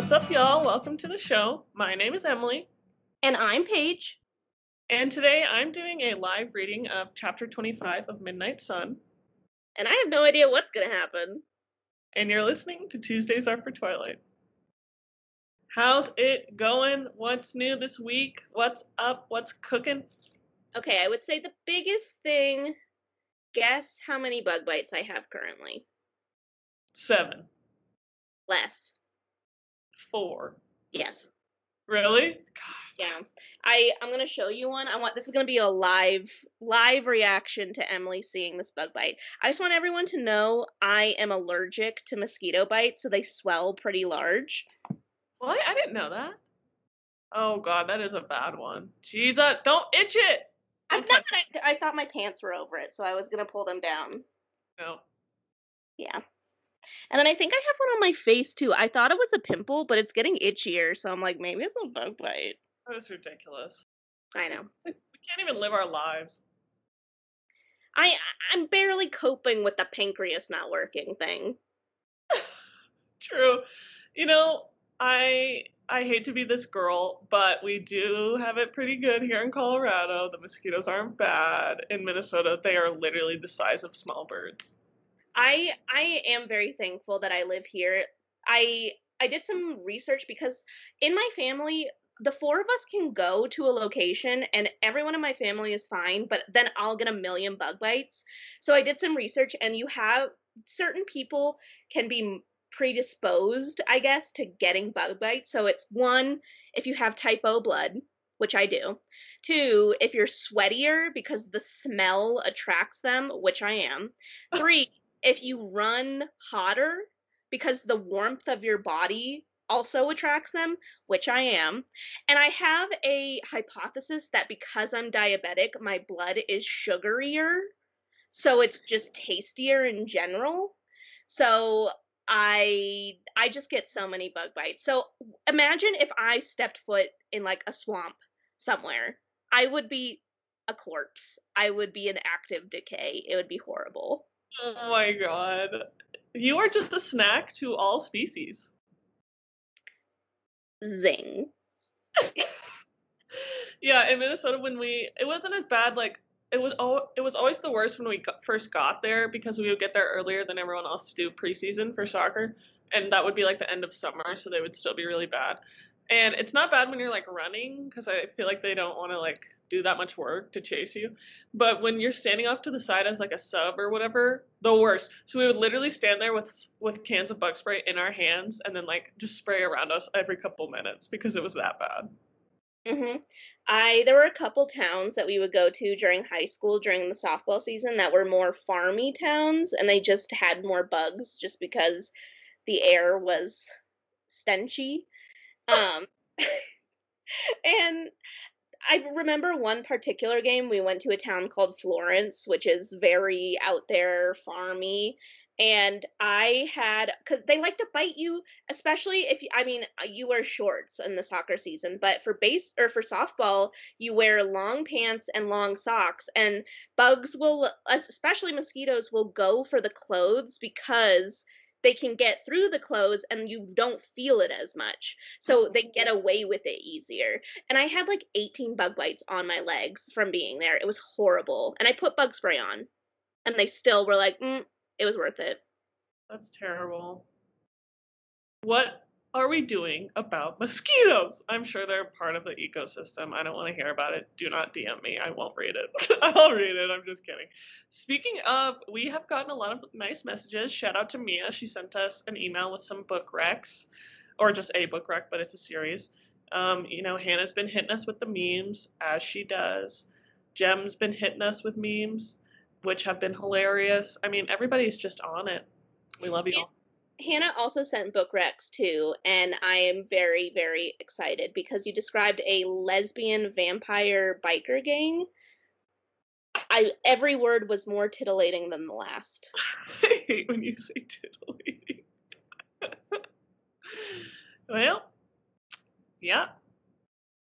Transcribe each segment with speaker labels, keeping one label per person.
Speaker 1: What's up, y'all? Welcome to the show. My name is Emily,
Speaker 2: And I'm Paige.
Speaker 1: and today I'm doing a live reading of chapter 25 of Midnight Sun,
Speaker 2: And I have no idea what's going to happen.
Speaker 1: and you're listening to Tuesdays Are for Twilight. How's it going? What's new this week? What's up? What's cooking?
Speaker 2: Okay, I would say the biggest thing guess how many bug bites I have currently?
Speaker 1: Seven,
Speaker 2: Less.
Speaker 1: Four.
Speaker 2: Yes.
Speaker 1: Really?
Speaker 2: Yeah. I I'm going to show you one. I want this is going to be a live live reaction to Emily seeing this bug bite. I just want everyone to know I am allergic to mosquito bites, so they swell pretty large.
Speaker 1: Well, I, didn't know that. Oh god, that is a bad one. Jesus, don't itch it.
Speaker 2: I'm
Speaker 1: Don't
Speaker 2: not, I, I thought my pants were over it, so I was going to pull them down.
Speaker 1: No.
Speaker 2: Yeah. And then I think I have one on my face too. I thought it was a pimple, but it's getting itchier, so I'm like, maybe it's a bug bite.
Speaker 1: That is ridiculous.
Speaker 2: I know.
Speaker 1: We can't even live our lives.
Speaker 2: I I'm barely coping with the pancreas not working thing.
Speaker 1: True. You know, I I hate to be this girl, but we do have it pretty good here in Colorado. The mosquitoes aren't bad. In Minnesota, they are literally the size of small birds.
Speaker 2: I I am very thankful that I live here. I I did some research because in my family the four of us can go to a location and everyone in my family is fine, but then I'll get a million bug bites. So I did some research and you have certain people can be predisposed, I guess, to getting bug bites. So it's one, if you have type O blood, which I do. Two, if you're sweatier because the smell attracts them, which I am. Three, if you run hotter because the warmth of your body also attracts them, which I am. And I have a hypothesis that because I'm diabetic, my blood is sugarier. So it's just tastier in general. So I I just get so many bug bites. So imagine if I stepped foot in like a swamp somewhere. I would be a corpse. I would be an active decay. It would be horrible.
Speaker 1: Oh my god. You are just a snack to all species.
Speaker 2: Zing.
Speaker 1: yeah, in Minnesota when we it wasn't as bad like it was al- it was always the worst when we got, first got there because we would get there earlier than everyone else to do preseason for soccer and that would be like the end of summer so they would still be really bad. And it's not bad when you're like running because I feel like they don't want to like do that much work to chase you. But when you're standing off to the side as like a sub or whatever, the worst. So we would literally stand there with with cans of bug spray in our hands and then like just spray around us every couple minutes because it was that bad.
Speaker 2: hmm I there were a couple towns that we would go to during high school during the softball season that were more farmy towns, and they just had more bugs just because the air was stenchy. Um, and I remember one particular game we went to a town called Florence, which is very out there farmy. And I had, because they like to bite you, especially if you, I mean, uh, you wear shorts in the soccer season, but for base or for softball, you wear long pants and long socks. And bugs will, especially mosquitoes, will go for the clothes because they can get through the clothes and you don't feel it as much. So they get away with it easier. And I had like 18 bug bites on my legs from being there. It was horrible. And I put bug spray on. And they still were like, mm, it was worth it.
Speaker 1: That's terrible. What are we doing about mosquitoes? I'm sure they're part of the ecosystem. I don't want to hear about it. Do not DM me. I won't read it. I'll read it. I'm just kidding. Speaking of, we have gotten a lot of nice messages. Shout out to Mia. She sent us an email with some book recs, or just a book rec, but it's a series. Um, you know, Hannah's been hitting us with the memes, as she does. Jem's been hitting us with memes, which have been hilarious. I mean, everybody's just on it. We love you all.
Speaker 2: Hannah also sent book recs too, and I am very, very excited because you described a lesbian vampire biker gang. I every word was more titillating than the last.
Speaker 1: I hate when you say titillating. well, yeah.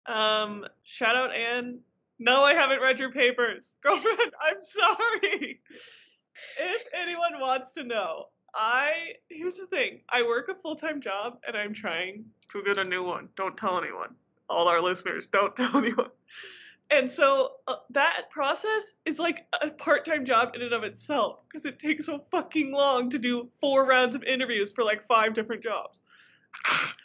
Speaker 1: Um, shout out Anne. No, I haven't read your papers. Girlfriend, I'm sorry. If anyone wants to know, I here's the thing. I work a full time job and I'm trying to get a new one. Don't tell anyone. All our listeners, don't tell anyone. And so uh, that process is like a part time job in and of itself because it takes so fucking long to do four rounds of interviews for like five different jobs.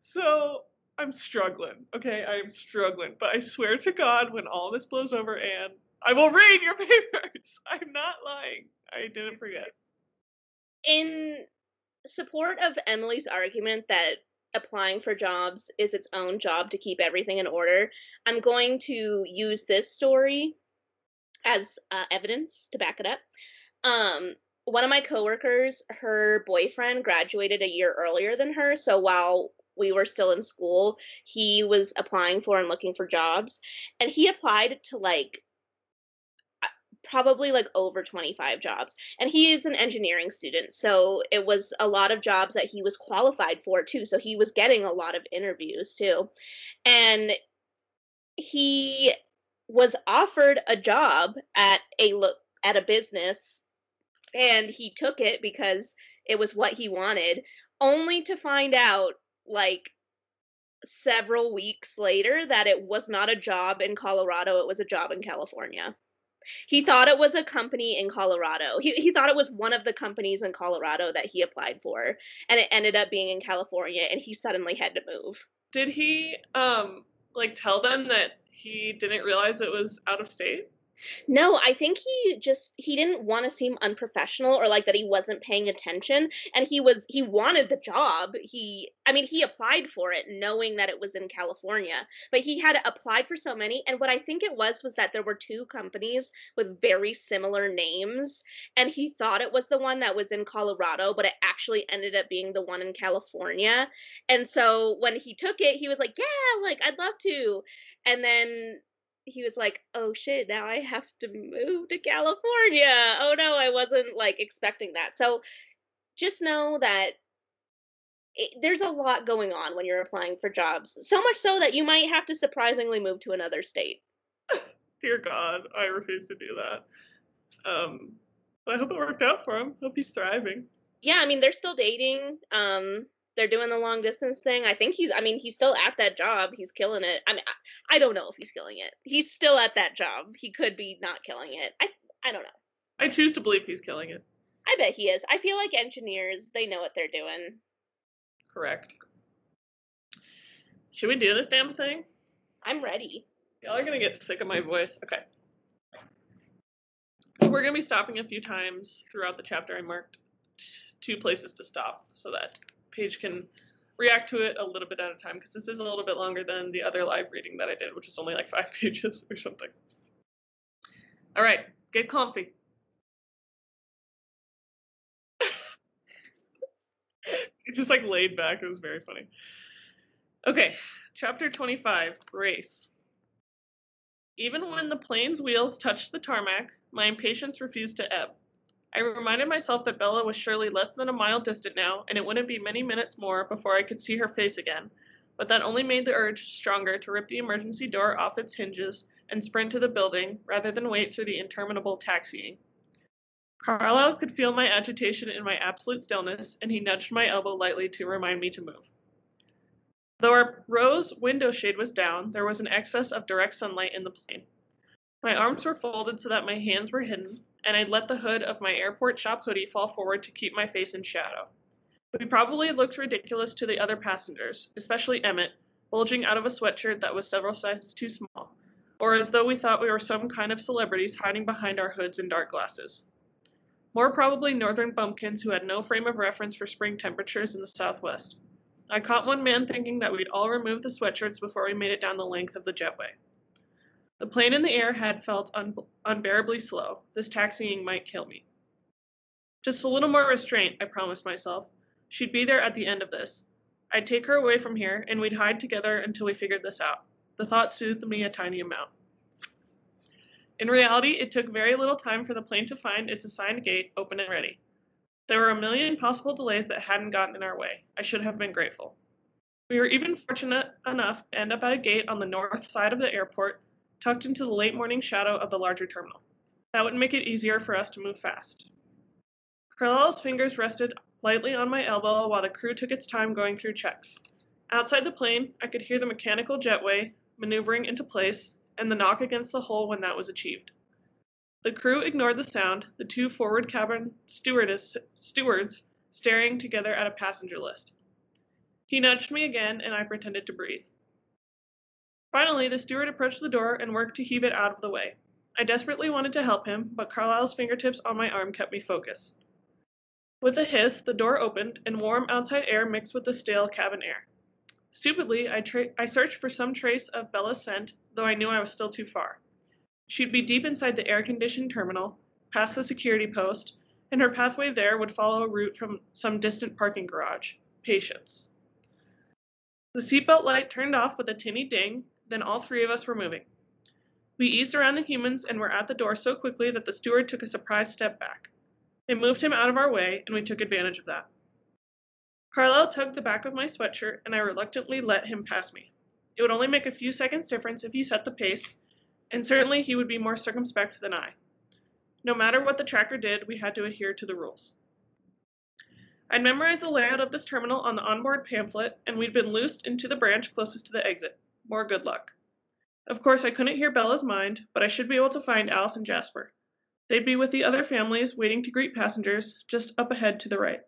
Speaker 1: so I'm struggling. Okay, I am struggling. But I swear to God, when all this blows over, and I will read your papers. I'm not lying. I didn't forget.
Speaker 2: In support of Emily's argument that applying for jobs is its own job to keep everything in order, I'm going to use this story as uh, evidence to back it up. Um, one of my coworkers, her boyfriend graduated a year earlier than her, so while we were still in school, he was applying for and looking for jobs, and he applied to like probably like over 25 jobs. And he is an engineering student, so it was a lot of jobs that he was qualified for too. So he was getting a lot of interviews too. And he was offered a job at a look at a business and he took it because it was what he wanted only to find out like several weeks later that it was not a job in Colorado, it was a job in California. He thought it was a company in Colorado. He he thought it was one of the companies in Colorado that he applied for, and it ended up being in California, and he suddenly had to move.
Speaker 1: Did he um like tell them that he didn't realize it was out of state?
Speaker 2: No, I think he just he didn't want to seem unprofessional or like that he wasn't paying attention and he was he wanted the job. He I mean he applied for it knowing that it was in California, but he had applied for so many and what I think it was was that there were two companies with very similar names and he thought it was the one that was in Colorado, but it actually ended up being the one in California. And so when he took it, he was like, "Yeah, like I'd love to." And then he was like, "Oh shit, now I have to move to California." Oh no, I wasn't like expecting that. So just know that it, there's a lot going on when you're applying for jobs. So much so that you might have to surprisingly move to another state.
Speaker 1: Dear God, I refuse to do that. Um, I hope it worked out for him. Hope he's thriving.
Speaker 2: Yeah, I mean they're still dating. Um, they're doing the long distance thing. I think he's I mean he's still at that job. He's killing it. I mean I, I don't know if he's killing it. He's still at that job. He could be not killing it. I I don't know.
Speaker 1: I choose to believe he's killing it.
Speaker 2: I bet he is. I feel like engineers, they know what they're doing.
Speaker 1: Correct. Should we do this damn thing?
Speaker 2: I'm ready.
Speaker 1: Y'all are gonna get sick of my voice. Okay. So we're gonna be stopping a few times throughout the chapter. I marked two places to stop so that Paige can react to it a little bit at a time because this is a little bit longer than the other live reading that I did, which is only like five pages or something. All right, get comfy. just like laid back. It was very funny. Okay, chapter 25 Race. Even when the plane's wheels touched the tarmac, my impatience refused to ebb. I reminded myself that Bella was surely less than a mile distant now, and it wouldn't be many minutes more before I could see her face again, but that only made the urge stronger to rip the emergency door off its hinges and sprint to the building rather than wait through the interminable taxiing. Carlisle could feel my agitation in my absolute stillness, and he nudged my elbow lightly to remind me to move. Though our row's window shade was down, there was an excess of direct sunlight in the plane. My arms were folded so that my hands were hidden, and I'd let the hood of my airport shop hoodie fall forward to keep my face in shadow. We probably looked ridiculous to the other passengers, especially Emmett, bulging out of a sweatshirt that was several sizes too small, or as though we thought we were some kind of celebrities hiding behind our hoods and dark glasses. More probably northern bumpkins who had no frame of reference for spring temperatures in the southwest. I caught one man thinking that we'd all remove the sweatshirts before we made it down the length of the jetway. The plane in the air had felt un- unbearably slow. This taxiing might kill me. Just a little more restraint, I promised myself. She'd be there at the end of this. I'd take her away from here, and we'd hide together until we figured this out. The thought soothed me a tiny amount. In reality, it took very little time for the plane to find its assigned gate open and ready. There were a million possible delays that hadn't gotten in our way. I should have been grateful. We were even fortunate enough to end up at a gate on the north side of the airport tucked into the late morning shadow of the larger terminal. That would make it easier for us to move fast. Carlisle's fingers rested lightly on my elbow while the crew took its time going through checks. Outside the plane, I could hear the mechanical jetway maneuvering into place and the knock against the hull when that was achieved. The crew ignored the sound, the two forward cabin stewards staring together at a passenger list. He nudged me again, and I pretended to breathe. Finally, the steward approached the door and worked to heave it out of the way. I desperately wanted to help him, but Carlisle's fingertips on my arm kept me focused. With a hiss, the door opened, and warm outside air mixed with the stale cabin air. Stupidly, I, tra- I searched for some trace of Bella's scent, though I knew I was still too far. She'd be deep inside the air conditioned terminal, past the security post, and her pathway there would follow a route from some distant parking garage. Patience. The seatbelt light turned off with a tinny ding, then all three of us were moving. We eased around the humans and were at the door so quickly that the steward took a surprised step back. It moved him out of our way, and we took advantage of that. Carlisle tugged the back of my sweatshirt, and I reluctantly let him pass me. It would only make a few seconds difference if he set the pace, and certainly he would be more circumspect than I. No matter what the tracker did, we had to adhere to the rules. I'd memorized the layout of this terminal on the onboard pamphlet, and we'd been loosed into the branch closest to the exit. More good luck. Of course, I couldn't hear Bella's mind, but I should be able to find Alice and Jasper. They'd be with the other families waiting to greet passengers, just up ahead to the right.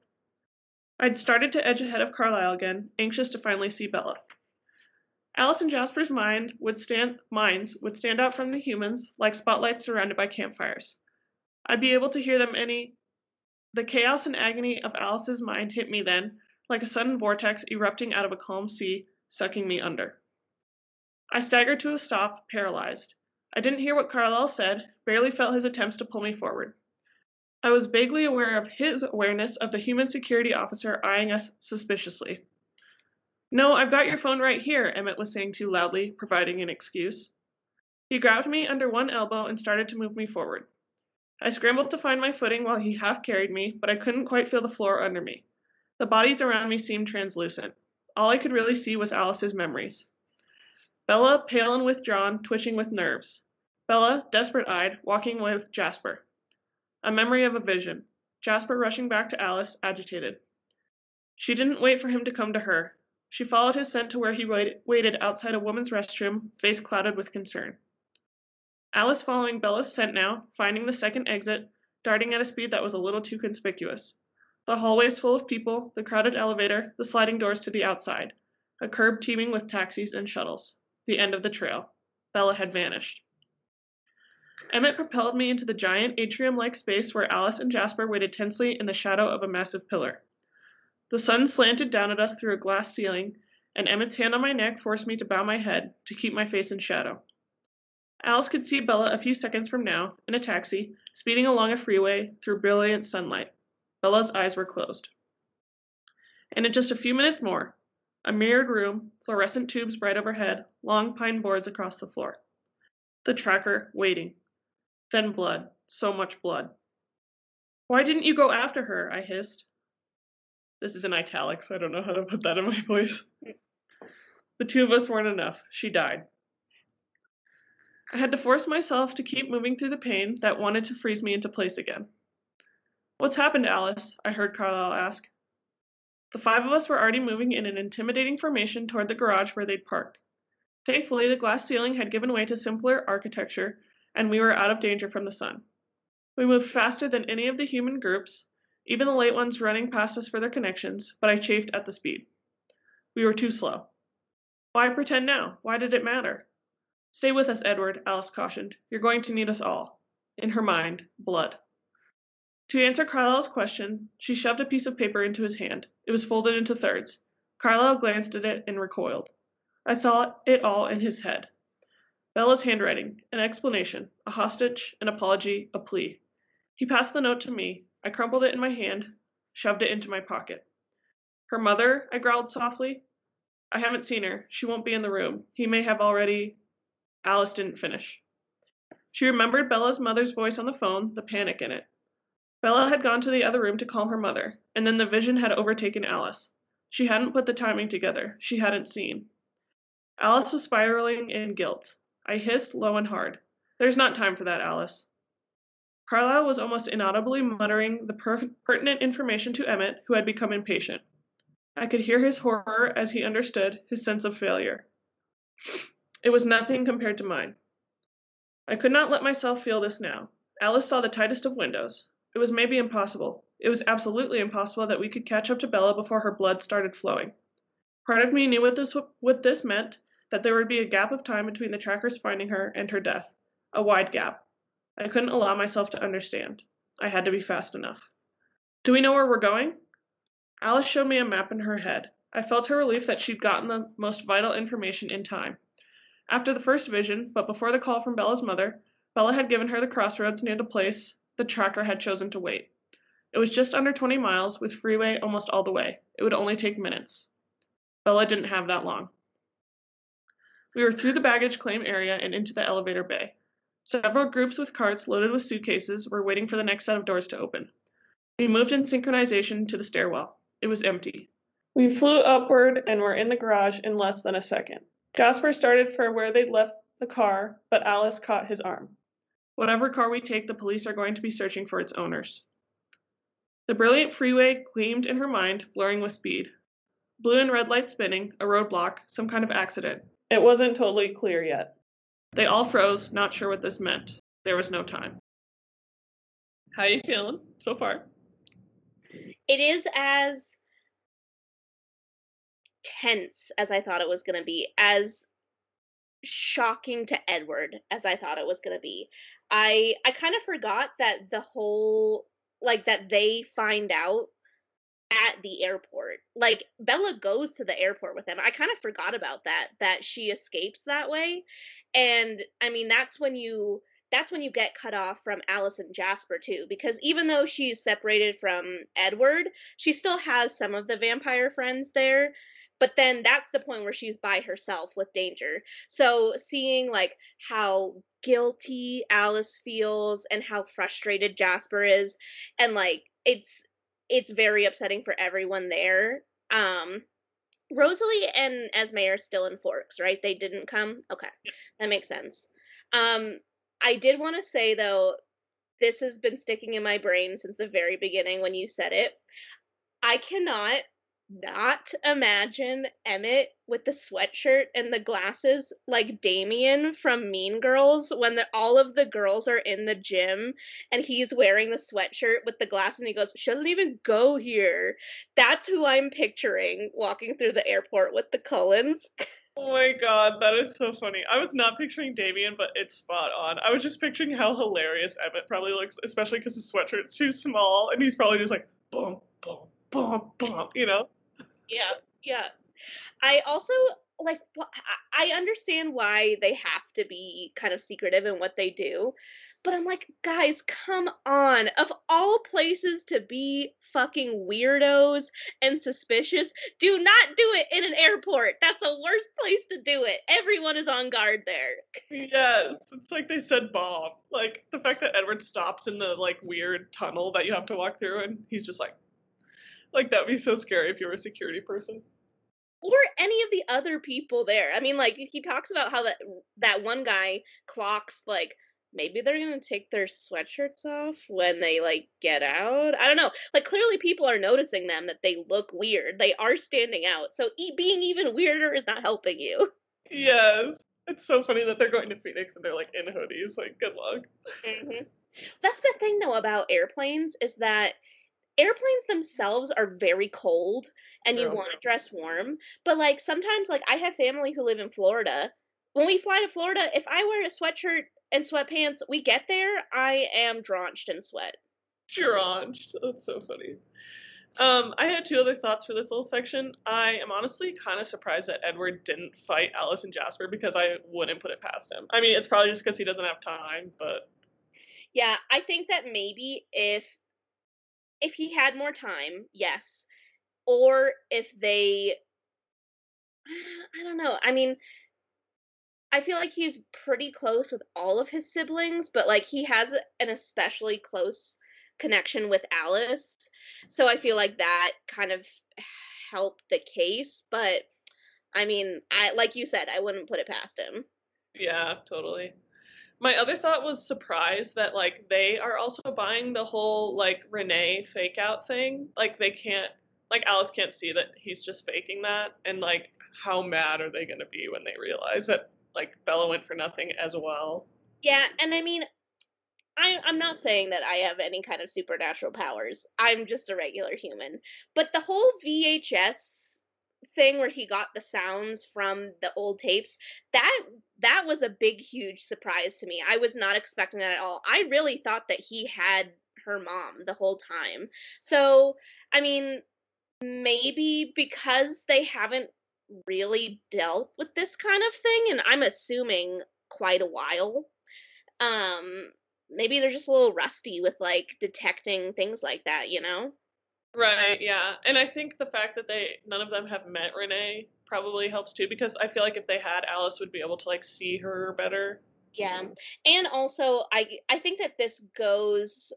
Speaker 1: I'd started to edge ahead of Carlisle again, anxious to finally see Bella. Alice and Jasper's mind would stand, minds would stand out from the humans like spotlights surrounded by campfires. I'd be able to hear them any. The chaos and agony of Alice's mind hit me then, like a sudden vortex erupting out of a calm sea, sucking me under. I staggered to a stop, paralyzed. I didn't hear what Carlisle said, barely felt his attempts to pull me forward. I was vaguely aware of his awareness of the human security officer eyeing us suspiciously. No, I've got your phone right here, Emmett was saying too loudly, providing an excuse. He grabbed me under one elbow and started to move me forward. I scrambled to find my footing while he half carried me, but I couldn't quite feel the floor under me. The bodies around me seemed translucent. All I could really see was Alice's memories. Bella, pale and withdrawn, twitching with nerves. Bella, desperate eyed, walking with Jasper. A memory of a vision. Jasper rushing back to Alice, agitated. She didn't wait for him to come to her. She followed his scent to where he waited outside a woman's restroom, face clouded with concern. Alice following Bella's scent now, finding the second exit, darting at a speed that was a little too conspicuous. The hallways full of people, the crowded elevator, the sliding doors to the outside, a curb teeming with taxis and shuttles. The end of the trail. Bella had vanished. Emmett propelled me into the giant atrium like space where Alice and Jasper waited tensely in the shadow of a massive pillar. The sun slanted down at us through a glass ceiling, and Emmett's hand on my neck forced me to bow my head to keep my face in shadow. Alice could see Bella a few seconds from now, in a taxi, speeding along a freeway through brilliant sunlight. Bella's eyes were closed. And in just a few minutes more, a mirrored room, fluorescent tubes bright overhead, long pine boards across the floor. The tracker waiting. Then blood. So much blood. Why didn't you go after her? I hissed. This is in italics. I don't know how to put that in my voice. The two of us weren't enough. She died. I had to force myself to keep moving through the pain that wanted to freeze me into place again. What's happened, Alice? I heard Carlisle ask. The five of us were already moving in an intimidating formation toward the garage where they'd parked. Thankfully, the glass ceiling had given way to simpler architecture and we were out of danger from the sun. We moved faster than any of the human groups, even the late ones running past us for their connections, but I chafed at the speed. We were too slow. Why pretend now? Why did it matter? Stay with us, Edward, Alice cautioned. You're going to need us all. In her mind, blood. To answer Carlisle's question, she shoved a piece of paper into his hand. It was folded into thirds. Carlisle glanced at it and recoiled. I saw it all in his head. Bella's handwriting, an explanation, a hostage, an apology, a plea. He passed the note to me. I crumpled it in my hand, shoved it into my pocket. Her mother, I growled softly. I haven't seen her. She won't be in the room. He may have already. Alice didn't finish. She remembered Bella's mother's voice on the phone, the panic in it. Bella had gone to the other room to calm her mother, and then the vision had overtaken Alice. She hadn't put the timing together. She hadn't seen. Alice was spiraling in guilt. I hissed low and hard. There's not time for that, Alice. Carlisle was almost inaudibly muttering the per- pertinent information to Emmett, who had become impatient. I could hear his horror as he understood his sense of failure. It was nothing compared to mine. I could not let myself feel this now. Alice saw the tightest of windows. It was maybe impossible. It was absolutely impossible that we could catch up to Bella before her blood started flowing. Part of me knew what this what this meant, that there would be a gap of time between the trackers finding her and her death. A wide gap. I couldn't allow myself to understand. I had to be fast enough. Do we know where we're going? Alice showed me a map in her head. I felt her relief that she'd gotten the most vital information in time. After the first vision, but before the call from Bella's mother, Bella had given her the crossroads near the place the tracker had chosen to wait. It was just under 20 miles, with freeway almost all the way. It would only take minutes. Bella didn't have that long. We were through the baggage claim area and into the elevator bay. Several groups with carts loaded with suitcases were waiting for the next set of doors to open. We moved in synchronization to the stairwell. It was empty. We flew upward and were in the garage in less than a second. Jasper started for where they'd left the car, but Alice caught his arm. Whatever car we take, the police are going to be searching for its owners. The brilliant freeway gleamed in her mind, blurring with speed. Blue and red lights spinning, a roadblock, some kind of accident. It wasn't totally clear yet. They all froze, not sure what this meant. There was no time. How are you feeling so far?
Speaker 2: It is as tense as I thought it was going to be, as shocking to Edward as I thought it was going to be. I I kind of forgot that the whole like that they find out at the airport. Like Bella goes to the airport with them. I kind of forgot about that that she escapes that way. And I mean that's when you that's when you get cut off from Alice and Jasper too because even though she's separated from Edward, she still has some of the vampire friends there but then that's the point where she's by herself with danger so seeing like how guilty alice feels and how frustrated jasper is and like it's it's very upsetting for everyone there. Um rosalie and esme are still in forks right? They didn't come? Okay. That makes sense. Um i did want to say though this has been sticking in my brain since the very beginning when you said it. I cannot not imagine Emmett with the sweatshirt and the glasses like Damien from Mean Girls when the, all of the girls are in the gym and he's wearing the sweatshirt with the glasses and he goes, She doesn't even go here. That's who I'm picturing walking through the airport with the Cullens.
Speaker 1: Oh my god, that is so funny. I was not picturing Damien, but it's spot on. I was just picturing how hilarious Emmett probably looks, especially because his sweatshirt's too small and he's probably just like, boom, boom, boom, boom, you know?
Speaker 2: Yeah, yeah. I also like I understand why they have to be kind of secretive in what they do, but I'm like, guys, come on. Of all places to be fucking weirdos and suspicious, do not do it in an airport. That's the worst place to do it. Everyone is on guard there.
Speaker 1: Yes, it's like they said bomb. Like the fact that Edward stops in the like weird tunnel that you have to walk through and he's just like like that'd be so scary if you were a security person.
Speaker 2: Or any of the other people there. I mean, like he talks about how that that one guy clocks like maybe they're gonna take their sweatshirts off when they like get out. I don't know. Like clearly people are noticing them that they look weird. They are standing out. So e- being even weirder is not helping you.
Speaker 1: Yes. It's so funny that they're going to Phoenix and they're like in hoodies. Like, good luck.
Speaker 2: Mm-hmm. That's the thing though about airplanes is that airplanes themselves are very cold and you want to dress warm but like sometimes like i have family who live in florida when we fly to florida if i wear a sweatshirt and sweatpants we get there i am drenched in sweat
Speaker 1: drenched that's so funny um, I had two other thoughts for this little section. I am honestly kind of surprised that Edward didn't fight Alice and Jasper because I wouldn't put it past him. I mean, it's probably just because he doesn't have time, but.
Speaker 2: Yeah, I think that maybe if if he had more time, yes. Or if they I don't know. I mean, I feel like he's pretty close with all of his siblings, but like he has an especially close connection with Alice. So I feel like that kind of helped the case, but I mean, I like you said, I wouldn't put it past him.
Speaker 1: Yeah, totally. My other thought was surprise that like they are also buying the whole like Renee fake out thing. Like they can't like Alice can't see that he's just faking that and like how mad are they gonna be when they realize that like Bella went for nothing as well.
Speaker 2: Yeah, and I mean I, I'm not saying that I have any kind of supernatural powers. I'm just a regular human. But the whole VHS thing where he got the sounds from the old tapes, that that was a big huge surprise to me. I was not expecting that at all. I really thought that he had her mom the whole time. So, I mean, maybe because they haven't really dealt with this kind of thing and I'm assuming quite a while. Um maybe they're just a little rusty with like detecting things like that, you know?
Speaker 1: Right, yeah. And I think the fact that they none of them have met Renee probably helps too because I feel like if they had Alice would be able to like see her better.
Speaker 2: Yeah. And also I I think that this goes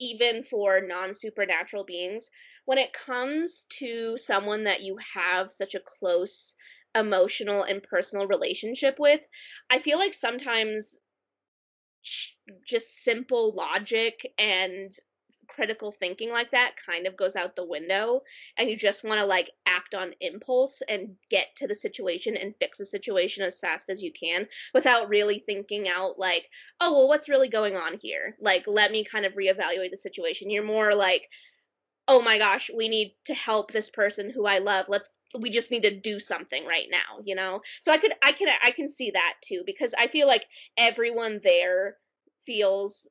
Speaker 2: even for non-supernatural beings when it comes to someone that you have such a close emotional and personal relationship with, I feel like sometimes just simple logic and critical thinking like that kind of goes out the window and you just want to like act on impulse and get to the situation and fix the situation as fast as you can without really thinking out like oh well what's really going on here? Like let me kind of reevaluate the situation. You're more like oh my gosh we need to help this person who i love. Let's we just need to do something right now you know? So i could i can i can see that too because i feel like everyone there feels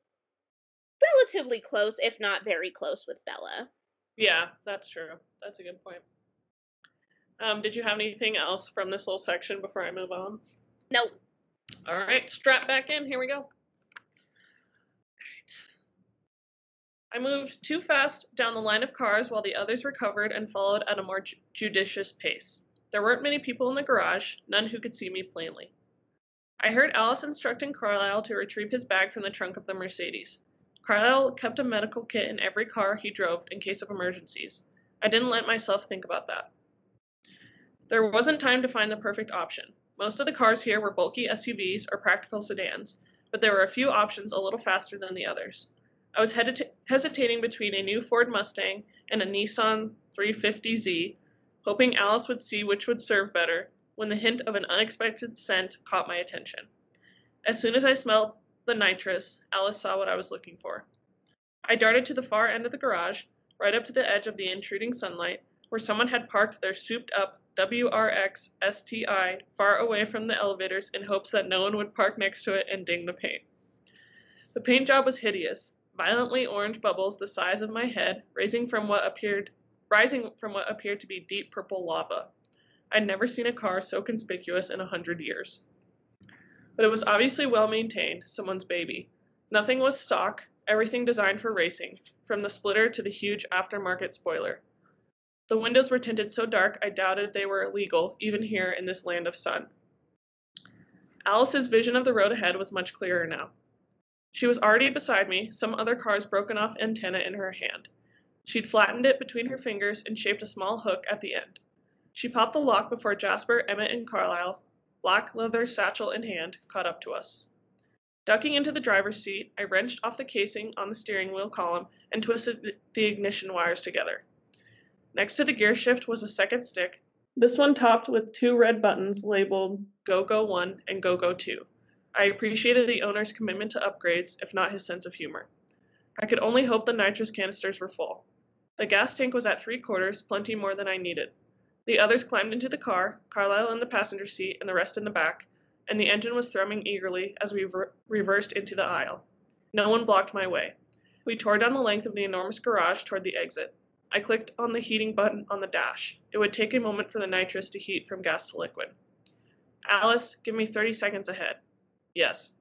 Speaker 2: relatively close, if not very close, with Bella.
Speaker 1: Yeah, that's true. That's a good point. Um, did you have anything else from this little section before I move on?
Speaker 2: Nope.
Speaker 1: All right, strap back in. Here we go. I moved too fast down the line of cars while the others recovered and followed at a more ju- judicious pace. There weren't many people in the garage, none who could see me plainly. I heard Alice instructing Carlisle to retrieve his bag from the trunk of the Mercedes. Carlisle kept a medical kit in every car he drove in case of emergencies. I didn't let myself think about that. There wasn't time to find the perfect option. Most of the cars here were bulky SUVs or practical sedans, but there were a few options a little faster than the others. I was hesitating between a new Ford Mustang and a Nissan 350Z, hoping Alice would see which would serve better, when the hint of an unexpected scent caught my attention. As soon as I smelled the nitrous, Alice saw what I was looking for. I darted to the far end of the garage, right up to the edge of the intruding sunlight, where someone had parked their souped up WRX STI far away from the elevators in hopes that no one would park next to it and ding the paint. The paint job was hideous, violently orange bubbles the size of my head rising from what appeared rising from what appeared to be deep purple lava. I'd never seen a car so conspicuous in a hundred years. But it was obviously well maintained, someone's baby. Nothing was stock, everything designed for racing, from the splitter to the huge aftermarket spoiler. The windows were tinted so dark I doubted they were legal, even here in this land of sun. Alice's vision of the road ahead was much clearer now. She was already beside me, some other car's broken off antenna in her hand. She'd flattened it between her fingers and shaped a small hook at the end. She popped the lock before Jasper, Emmett, and Carlisle, black leather satchel in hand, caught up to us. Ducking into the driver's seat, I wrenched off the casing on the steering wheel column and twisted the ignition wires together. Next to the gear shift was a second stick, this one topped with two red buttons labeled Go Go 1 and Go Go 2. I appreciated the owner's commitment to upgrades, if not his sense of humor. I could only hope the nitrous canisters were full. The gas tank was at three quarters, plenty more than I needed. The others climbed into the car, Carlisle in the passenger seat and the rest in the back, and the engine was thrumming eagerly as we ver- reversed into the aisle. No one blocked my way. We tore down the length of the enormous garage toward the exit. I clicked on the heating button on the dash. It would take a moment for the nitrous to heat from gas to liquid. Alice, give me 30 seconds ahead. Yes.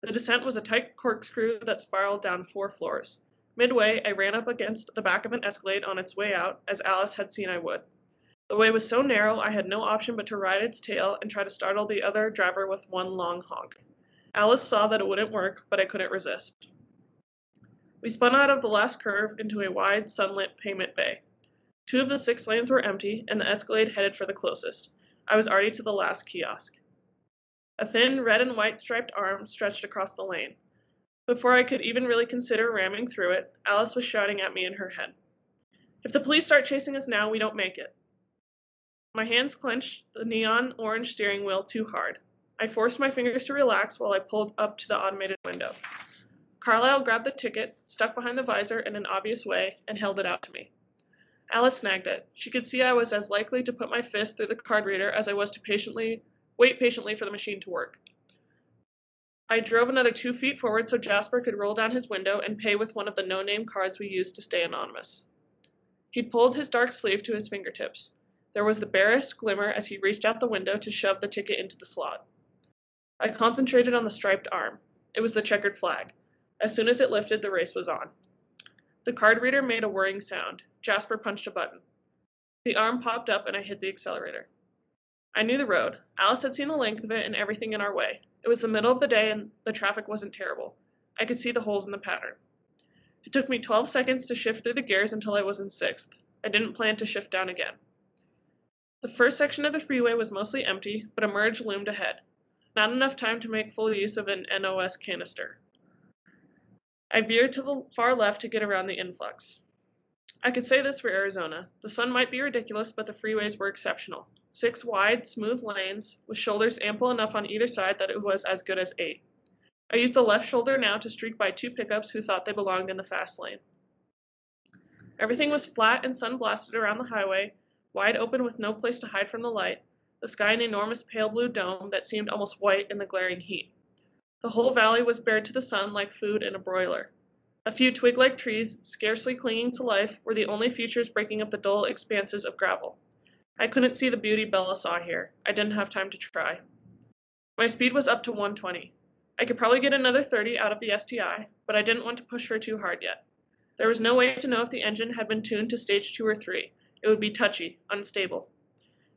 Speaker 1: The descent was a tight corkscrew that spiraled down four floors. Midway, I ran up against the back of an Escalade on its way out, as Alice had seen I would. The way was so narrow I had no option but to ride its tail and try to startle the other driver with one long honk. Alice saw that it wouldn't work, but I couldn't resist. We spun out of the last curve into a wide, sunlit pavement bay. Two of the six lanes were empty, and the Escalade headed for the closest. I was already to the last kiosk. A thin red and white striped arm stretched across the lane. Before I could even really consider ramming through it, Alice was shouting at me in her head. If the police start chasing us now, we don't make it. My hands clenched the neon orange steering wheel too hard. I forced my fingers to relax while I pulled up to the automated window. Carlisle grabbed the ticket, stuck behind the visor in an obvious way, and held it out to me. Alice snagged it. She could see I was as likely to put my fist through the card reader as I was to patiently wait patiently for the machine to work. I drove another two feet forward so Jasper could roll down his window and pay with one of the no-name cards we used to stay anonymous. He'd pulled his dark sleeve to his fingertips. There was the barest glimmer as he reached out the window to shove the ticket into the slot. I concentrated on the striped arm. It was the checkered flag. As soon as it lifted, the race was on. The card reader made a whirring sound. Jasper punched a button. The arm popped up and I hit the accelerator. I knew the road. Alice had seen the length of it and everything in our way. It was the middle of the day and the traffic wasn't terrible. I could see the holes in the pattern. It took me 12 seconds to shift through the gears until I was in sixth. I didn't plan to shift down again. The first section of the freeway was mostly empty, but a merge loomed ahead. Not enough time to make full use of an NOS canister. I veered to the far left to get around the influx. I could say this for Arizona. The sun might be ridiculous, but the freeways were exceptional. Six wide, smooth lanes, with shoulders ample enough on either side that it was as good as eight. I used the left shoulder now to streak by two pickups who thought they belonged in the fast lane. Everything was flat and sun blasted around the highway, wide open with no place to hide from the light, the sky an enormous pale blue dome that seemed almost white in the glaring heat. The whole valley was bared to the sun like food in a broiler. A few twig like trees, scarcely clinging to life, were the only features breaking up the dull expanses of gravel. I couldn't see the beauty Bella saw here. I didn't have time to try. My speed was up to 120. I could probably get another 30 out of the STI, but I didn't want to push her too hard yet. There was no way to know if the engine had been tuned to stage 2 or 3. It would be touchy, unstable.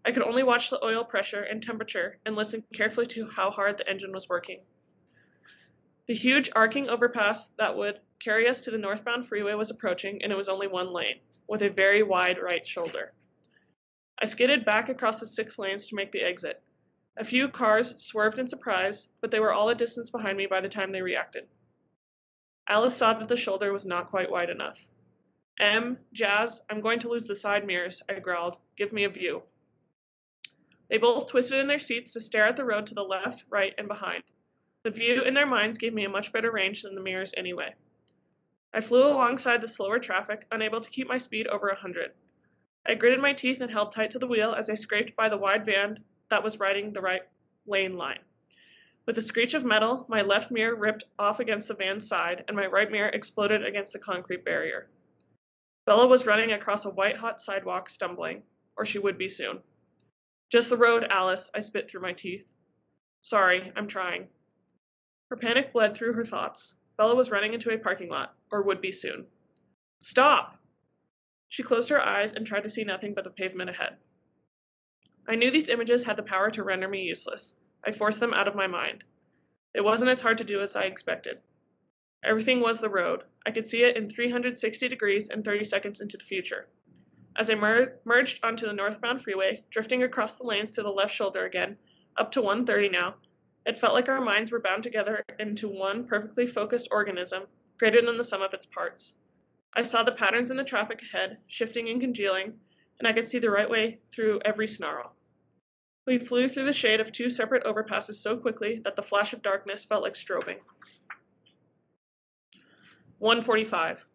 Speaker 1: I could only watch the oil pressure and temperature and listen carefully to how hard the engine was working. The huge arcing overpass that would carry us to the northbound freeway was approaching, and it was only one lane, with a very wide right shoulder. I skidded back across the six lanes to make the exit. A few cars swerved in surprise, but they were all a distance behind me by the time they reacted. Alice saw that the shoulder was not quite wide enough. Em, Jazz, I'm going to lose the side mirrors, I growled. Give me a view. They both twisted in their seats to stare at the road to the left, right, and behind. The view in their minds gave me a much better range than the mirrors anyway. I flew alongside the slower traffic, unable to keep my speed over a hundred. I gritted my teeth and held tight to the wheel as I scraped by the wide van that was riding the right lane line. With a screech of metal, my left mirror ripped off against the van's side, and my right mirror exploded against the concrete barrier. Bella was running across a white hot sidewalk, stumbling, or she would be soon. Just the road, Alice, I spit through my teeth. Sorry, I'm trying. Her panic bled through her thoughts. Bella was running into a parking lot, or would be soon. Stop! She closed her eyes and tried to see nothing but the pavement ahead. I knew these images had the power to render me useless. I forced them out of my mind. It wasn't as hard to do as I expected. Everything was the road. I could see it in 360 degrees and 30 seconds into the future. As I mer- merged onto the northbound freeway, drifting across the lanes to the left shoulder again, up to 130 now, it felt like our minds were bound together into one perfectly focused organism, greater than the sum of its parts. I saw the patterns in the traffic ahead, shifting and congealing, and I could see the right way through every snarl. We flew through the shade of two separate overpasses so quickly that the flash of darkness felt like strobing. 145.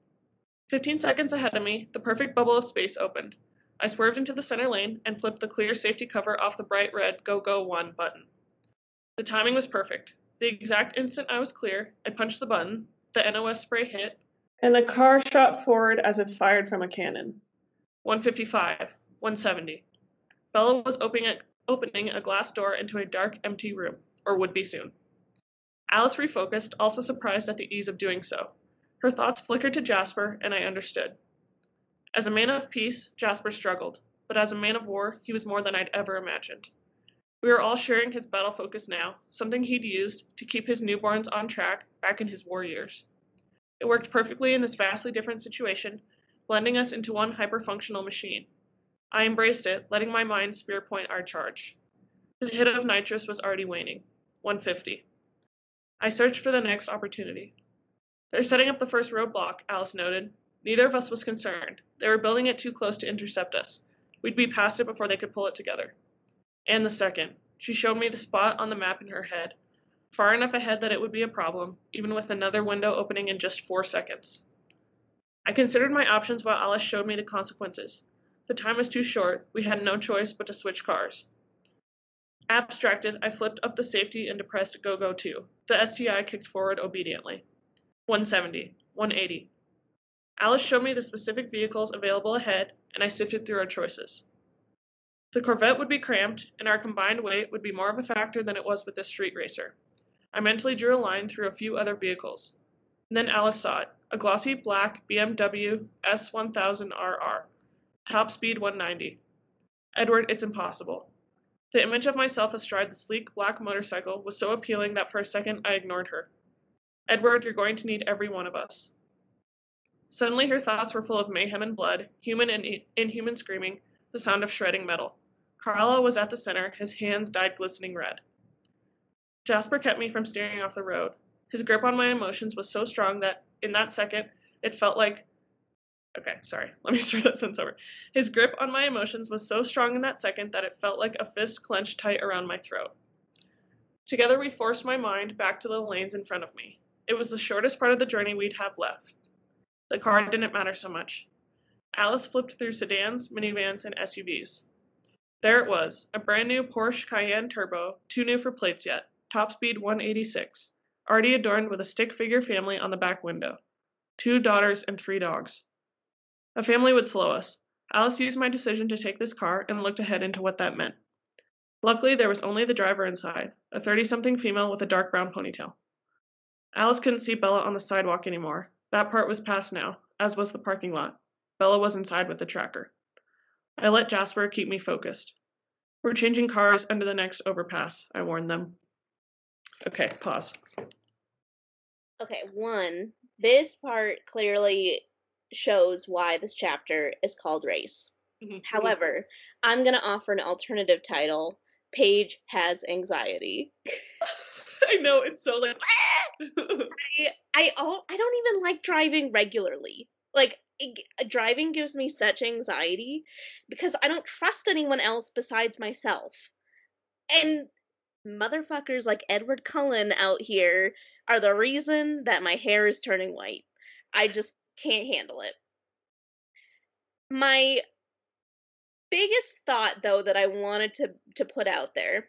Speaker 1: Fifteen seconds ahead of me, the perfect bubble of space opened. I swerved into the center lane and flipped the clear safety cover off the bright red Go Go 1 button. The timing was perfect. The exact instant I was clear, I punched the button, the NOS spray hit, and the car shot forward as if fired from a cannon. 155, 170. Bella was opening a, opening a glass door into a dark, empty room, or would be soon. Alice refocused, also surprised at the ease of doing so. Her thoughts flickered to Jasper, and I understood. As a man of peace, Jasper struggled, but as a man of war, he was more than I'd ever imagined. We were all sharing his battle focus now, something he'd used to keep his newborns on track back in his war years. It worked perfectly in this vastly different situation, blending us into one hyper-functional machine. I embraced it, letting my mind spear point our charge. The hit of nitrous was already waning. 150. I searched for the next opportunity. They're setting up the first roadblock, Alice noted. Neither of us was concerned. They were building it too close to intercept us. We'd be past it before they could pull it together. And the second. She showed me the spot on the map in her head, far enough ahead that it would be a problem, even with another window opening in just four seconds. I considered my options while Alice showed me the consequences. The time was too short, we had no choice but to switch cars. Abstracted, I flipped up the safety and depressed Go Go 2. The STI kicked forward obediently. 170, 180. Alice showed me the specific vehicles available ahead, and I sifted through our choices. The Corvette would be cramped, and our combined weight would be more of a factor than it was with this street racer. I mentally drew a line through a few other vehicles. And then Alice saw it a glossy black BMW S1000RR, top speed 190. Edward, it's impossible. The image of myself astride the sleek black motorcycle was so appealing that for a second I ignored her. Edward, you're going to need every one of us. Suddenly her thoughts were full of mayhem and blood, human and inhuman screaming, the sound of shredding metal. Carlo was at the center, his hands dyed glistening red. Jasper kept me from steering off the road. His grip on my emotions was so strong that, in that second, it felt like. Okay, sorry, let me start that sentence over. His grip on my emotions was so strong in that second that it felt like a fist clenched tight around my throat. Together, we forced my mind back to the lanes in front of me. It was the shortest part of the journey we'd have left. The car didn't matter so much. Alice flipped through sedans, minivans, and SUVs. There it was, a brand new Porsche Cayenne Turbo, too new for plates yet, top speed 186, already adorned with a stick figure family on the back window. Two daughters and three dogs. A family would slow us. Alice used my decision to take this car and looked ahead into what that meant. Luckily, there was only the driver inside, a 30 something female with a dark brown ponytail. Alice couldn't see Bella on the sidewalk anymore. That part was past now, as was the parking lot. Bella was inside with the tracker. I let Jasper keep me focused. We're changing cars under the next overpass, I warned them. Okay, pause.
Speaker 2: Okay, one, this part clearly shows why this chapter is called Race. Mm-hmm. However, I'm going to offer an alternative title Paige has anxiety.
Speaker 1: I know, it's so like.
Speaker 2: I, I, I don't even like driving regularly. Like, it, uh, driving gives me such anxiety because I don't trust anyone else besides myself. And motherfuckers like Edward Cullen out here are the reason that my hair is turning white. I just can't handle it. My biggest thought though that I wanted to to put out there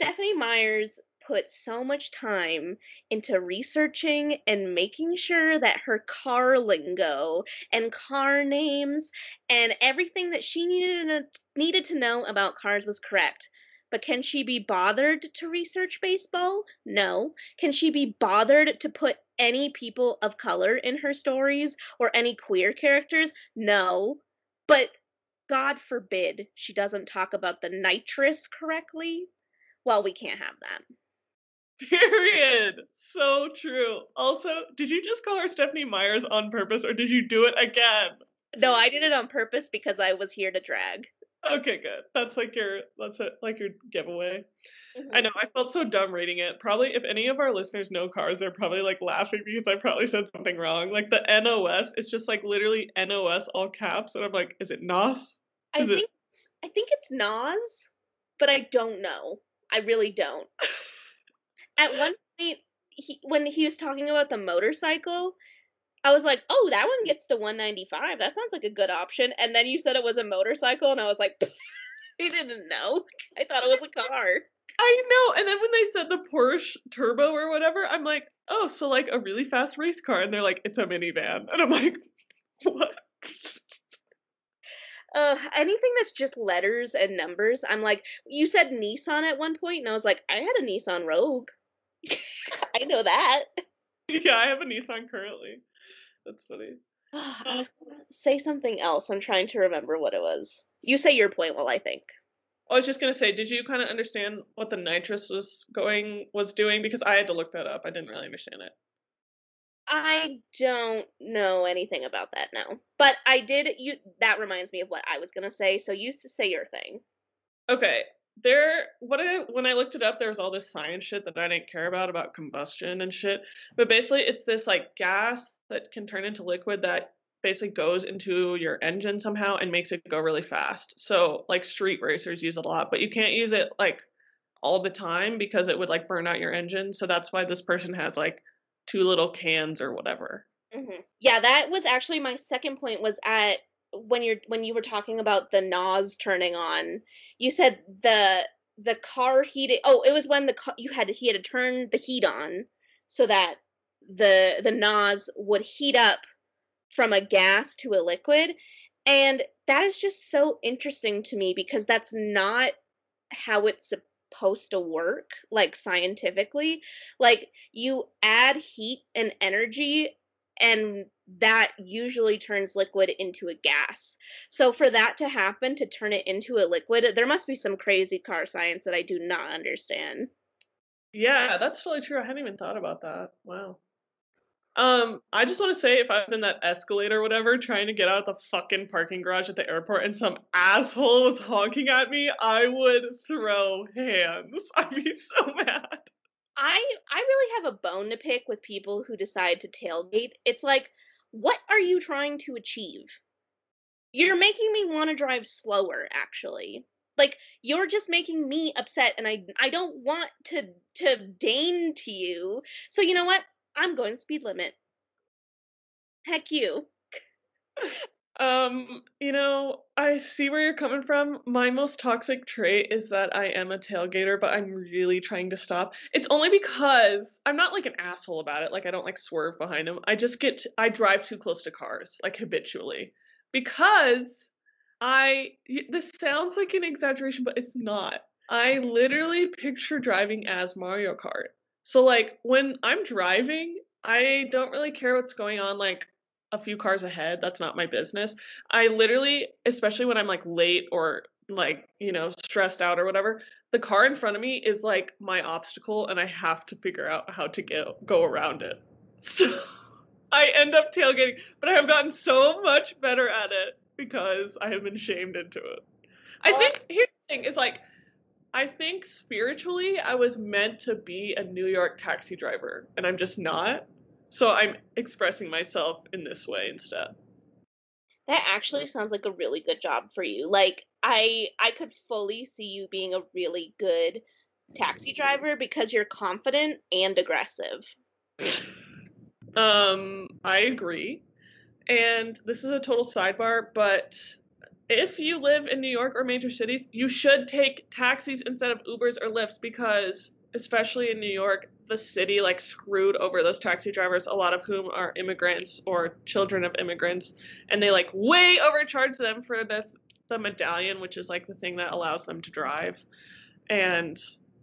Speaker 2: Stephenie Meyers put so much time into researching and making sure that her car lingo and car names and everything that she needed needed to know about cars was correct. But can she be bothered to research baseball? No. Can she be bothered to put any people of color in her stories or any queer characters? No. But God forbid she doesn't talk about the nitrous correctly. Well, we can't have that.
Speaker 1: Period. So true. Also, did you just call her Stephanie Myers on purpose or did you do it again?
Speaker 2: No, I did it on purpose because I was here to drag.
Speaker 1: Okay, good. That's like your that's it, like your giveaway. Mm-hmm. I know. I felt so dumb reading it. Probably if any of our listeners know cars, they're probably like laughing because I probably said something wrong. Like the NOS, it's just like literally NOS all caps, and I'm like, is it NOS? Is
Speaker 2: I think it... I think it's NOS, but I don't know. I really don't. at one point he when he was talking about the motorcycle I was like, "Oh, that one gets to 195. That sounds like a good option." And then you said it was a motorcycle, and I was like, "I didn't know. I thought it was a car."
Speaker 1: I know. And then when they said the Porsche Turbo or whatever, I'm like, "Oh, so like a really fast race car?" And they're like, "It's a minivan." And I'm like, "What?"
Speaker 2: Uh, anything that's just letters and numbers, I'm like, you said Nissan at one point, and I was like, I had a Nissan Rogue. I know that.
Speaker 1: Yeah, I have a Nissan currently. That's funny.
Speaker 2: I was gonna say something else. I'm trying to remember what it was. You say your point while I think.
Speaker 1: I was just gonna say, did you kind of understand what the nitrous was going was doing? Because I had to look that up. I didn't really understand it.
Speaker 2: I don't know anything about that now, but I did. You that reminds me of what I was gonna say. So you to say your thing.
Speaker 1: Okay, there what I when I looked it up, there was all this science shit that I didn't care about about combustion and shit. But basically, it's this like gas that can turn into liquid that basically goes into your engine somehow and makes it go really fast. So like street racers use it a lot, but you can't use it like all the time because it would like burn out your engine. So that's why this person has like two little cans or whatever.
Speaker 2: Mm-hmm. Yeah, that was actually my second point. Was at when you're when you were talking about the NOS turning on. You said the the car heated. Oh, it was when the car, you had to, he had to turn the heat on so that the the NOS would heat up from a gas to a liquid. And that is just so interesting to me because that's not how it's supposed to work, like scientifically. Like you add heat and energy and that usually turns liquid into a gas. So for that to happen to turn it into a liquid, there must be some crazy car science that I do not understand.
Speaker 1: Yeah, that's totally true. I hadn't even thought about that. Wow. Um, I just want to say if I was in that escalator or whatever trying to get out of the fucking parking garage at the airport and some asshole was honking at me, I would throw hands. I'd be so mad.
Speaker 2: I I really have a bone to pick with people who decide to tailgate. It's like, what are you trying to achieve? You're making me want to drive slower, actually. Like you're just making me upset and I I don't want to to deign to you. So you know what? I'm going speed limit. Heck you.
Speaker 1: um, you know, I see where you're coming from. My most toxic trait is that I am a tailgater, but I'm really trying to stop. It's only because I'm not like an asshole about it. Like I don't like swerve behind them. I just get to, I drive too close to cars, like habitually. Because I this sounds like an exaggeration, but it's not. I literally picture driving as Mario Kart. So like when I'm driving, I don't really care what's going on like a few cars ahead. That's not my business. I literally, especially when I'm like late or like, you know, stressed out or whatever, the car in front of me is like my obstacle and I have to figure out how to get go around it. So I end up tailgating, but I have gotten so much better at it because I have been shamed into it. I think here's the thing is like I think spiritually, I was meant to be a New York taxi driver, and I'm just not. So I'm expressing myself in this way instead.
Speaker 2: That actually sounds like a really good job for you. Like I I could fully see you being a really good taxi driver because you're confident and aggressive.
Speaker 1: um, I agree. And this is a total sidebar, but if you live in New York or major cities, you should take taxis instead of Ubers or Lyfts because, especially in New York, the city like screwed over those taxi drivers, a lot of whom are immigrants or children of immigrants, and they like way overcharge them for the the medallion, which is like the thing that allows them to drive, and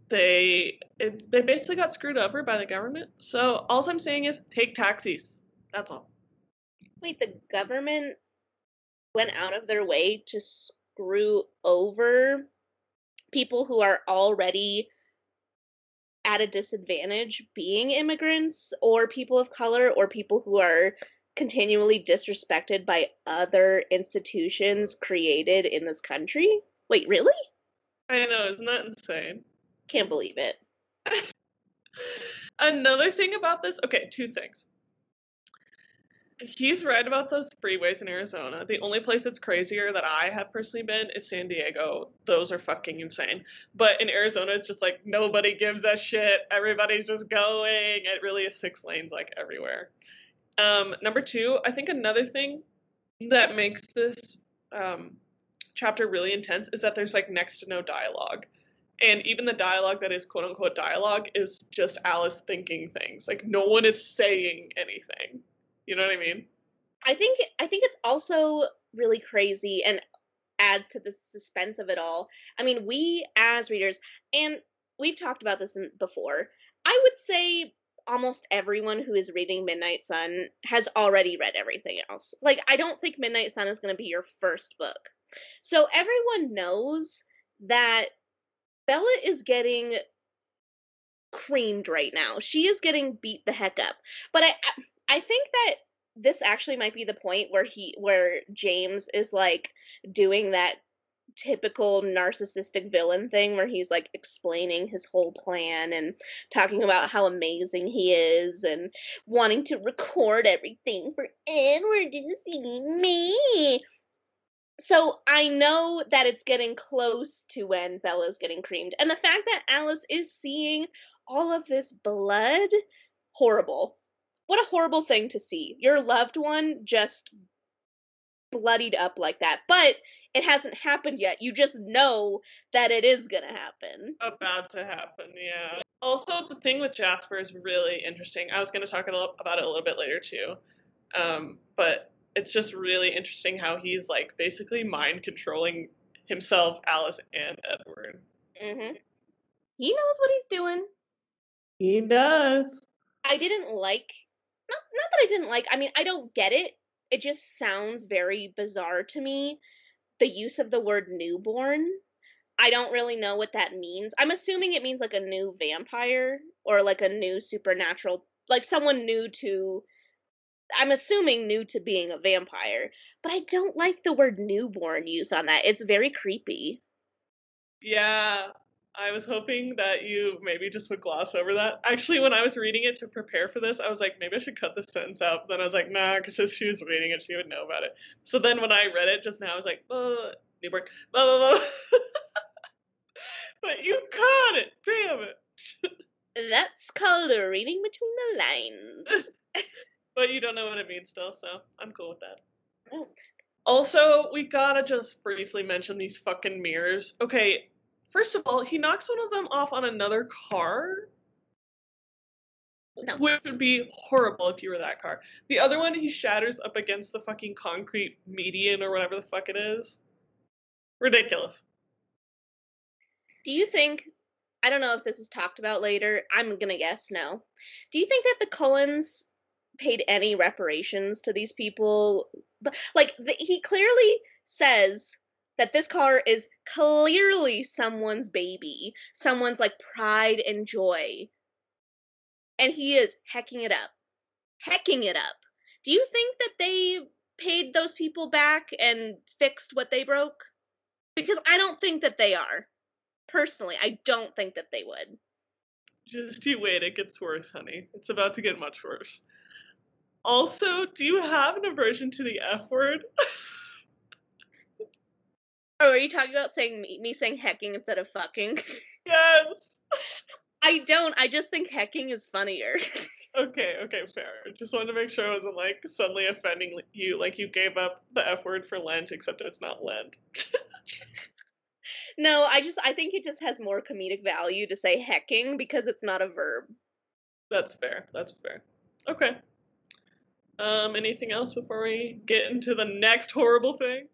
Speaker 1: they it, they basically got screwed over by the government. So all I'm saying is take taxis. That's all.
Speaker 2: Wait, the government went out of their way to screw over people who are already at a disadvantage being immigrants or people of color or people who are continually disrespected by other institutions created in this country. Wait, really?
Speaker 1: I know, isn't that insane?
Speaker 2: Can't believe it.
Speaker 1: Another thing about this, okay, two things he's right about those freeways in Arizona. The only place that's crazier that I have personally been is San Diego. Those are fucking insane. But in Arizona, it's just like nobody gives a shit. Everybody's just going. It really is six lanes like everywhere. Um, number two, I think another thing that makes this um, chapter really intense is that there's like next to no dialogue. And even the dialogue that is quote unquote dialogue is just Alice thinking things. Like no one is saying anything. You know what I mean?
Speaker 2: I think I think it's also really crazy and adds to the suspense of it all. I mean, we as readers, and we've talked about this before. I would say almost everyone who is reading Midnight Sun has already read everything else. Like, I don't think Midnight Sun is going to be your first book. So everyone knows that Bella is getting creamed right now. She is getting beat the heck up. But I, I think that this actually might be the point where he where James is like doing that typical narcissistic villain thing where he's like explaining his whole plan and talking about how amazing he is and wanting to record everything for Edward to see me. So I know that it's getting close to when Bella's getting creamed. And the fact that Alice is seeing all of this blood, horrible. What a horrible thing to see. Your loved one just bloodied up like that. But it hasn't happened yet. You just know that it is going to happen.
Speaker 1: About to happen, yeah. Also, the thing with Jasper is really interesting. I was going to talk about it a little bit later too. Um, but it's just really interesting how he's like basically mind controlling himself, Alice, and Edward.
Speaker 2: Mhm. He knows what he's doing.
Speaker 1: He does.
Speaker 2: I didn't like not not that I didn't like. I mean, I don't get it. It just sounds very bizarre to me. The use of the word newborn. I don't really know what that means. I'm assuming it means like a new vampire or like a new supernatural, like someone new to I'm assuming new to being a vampire, but I don't like the word newborn used on that. It's very creepy.
Speaker 1: Yeah, I was hoping that you maybe just would gloss over that. Actually, when I was reading it to prepare for this, I was like, maybe I should cut this sentence out. But then I was like, nah, because if she was reading it, she would know about it. So then when I read it just now, I was like, uh, newborn, blah, blah, blah. but you caught it. Damn it.
Speaker 2: That's called reading between the lines.
Speaker 1: but you don't know what it means still, so I'm cool with that. Oh. Also, we gotta just briefly mention these fucking mirrors. Okay, first of all, he knocks one of them off on another car. No. Which would be horrible if you were that car. The other one, he shatters up against the fucking concrete median or whatever the fuck it is. Ridiculous.
Speaker 2: Do you think I don't know if this is talked about later. I'm gonna guess no. Do you think that the Cullens paid any reparations to these people. Like the, he clearly says that this car is clearly someone's baby, someone's like pride and joy. And he is hecking it up. Hecking it up. Do you think that they paid those people back and fixed what they broke? Because I don't think that they are. Personally, I don't think that they would.
Speaker 1: Just you wait, it gets worse, honey. It's about to get much worse. Also, do you have an aversion to the F word?
Speaker 2: oh, are you talking about saying me, me saying hecking instead of fucking?
Speaker 1: Yes.
Speaker 2: I don't. I just think hecking is funnier.
Speaker 1: okay, okay, fair. Just wanted to make sure I wasn't like suddenly offending you, like you gave up the F word for Lent, except it's not Lent.
Speaker 2: no, I just I think it just has more comedic value to say hecking because it's not a verb.
Speaker 1: That's fair. That's fair. Okay. Um, anything else before we get into the next horrible thing?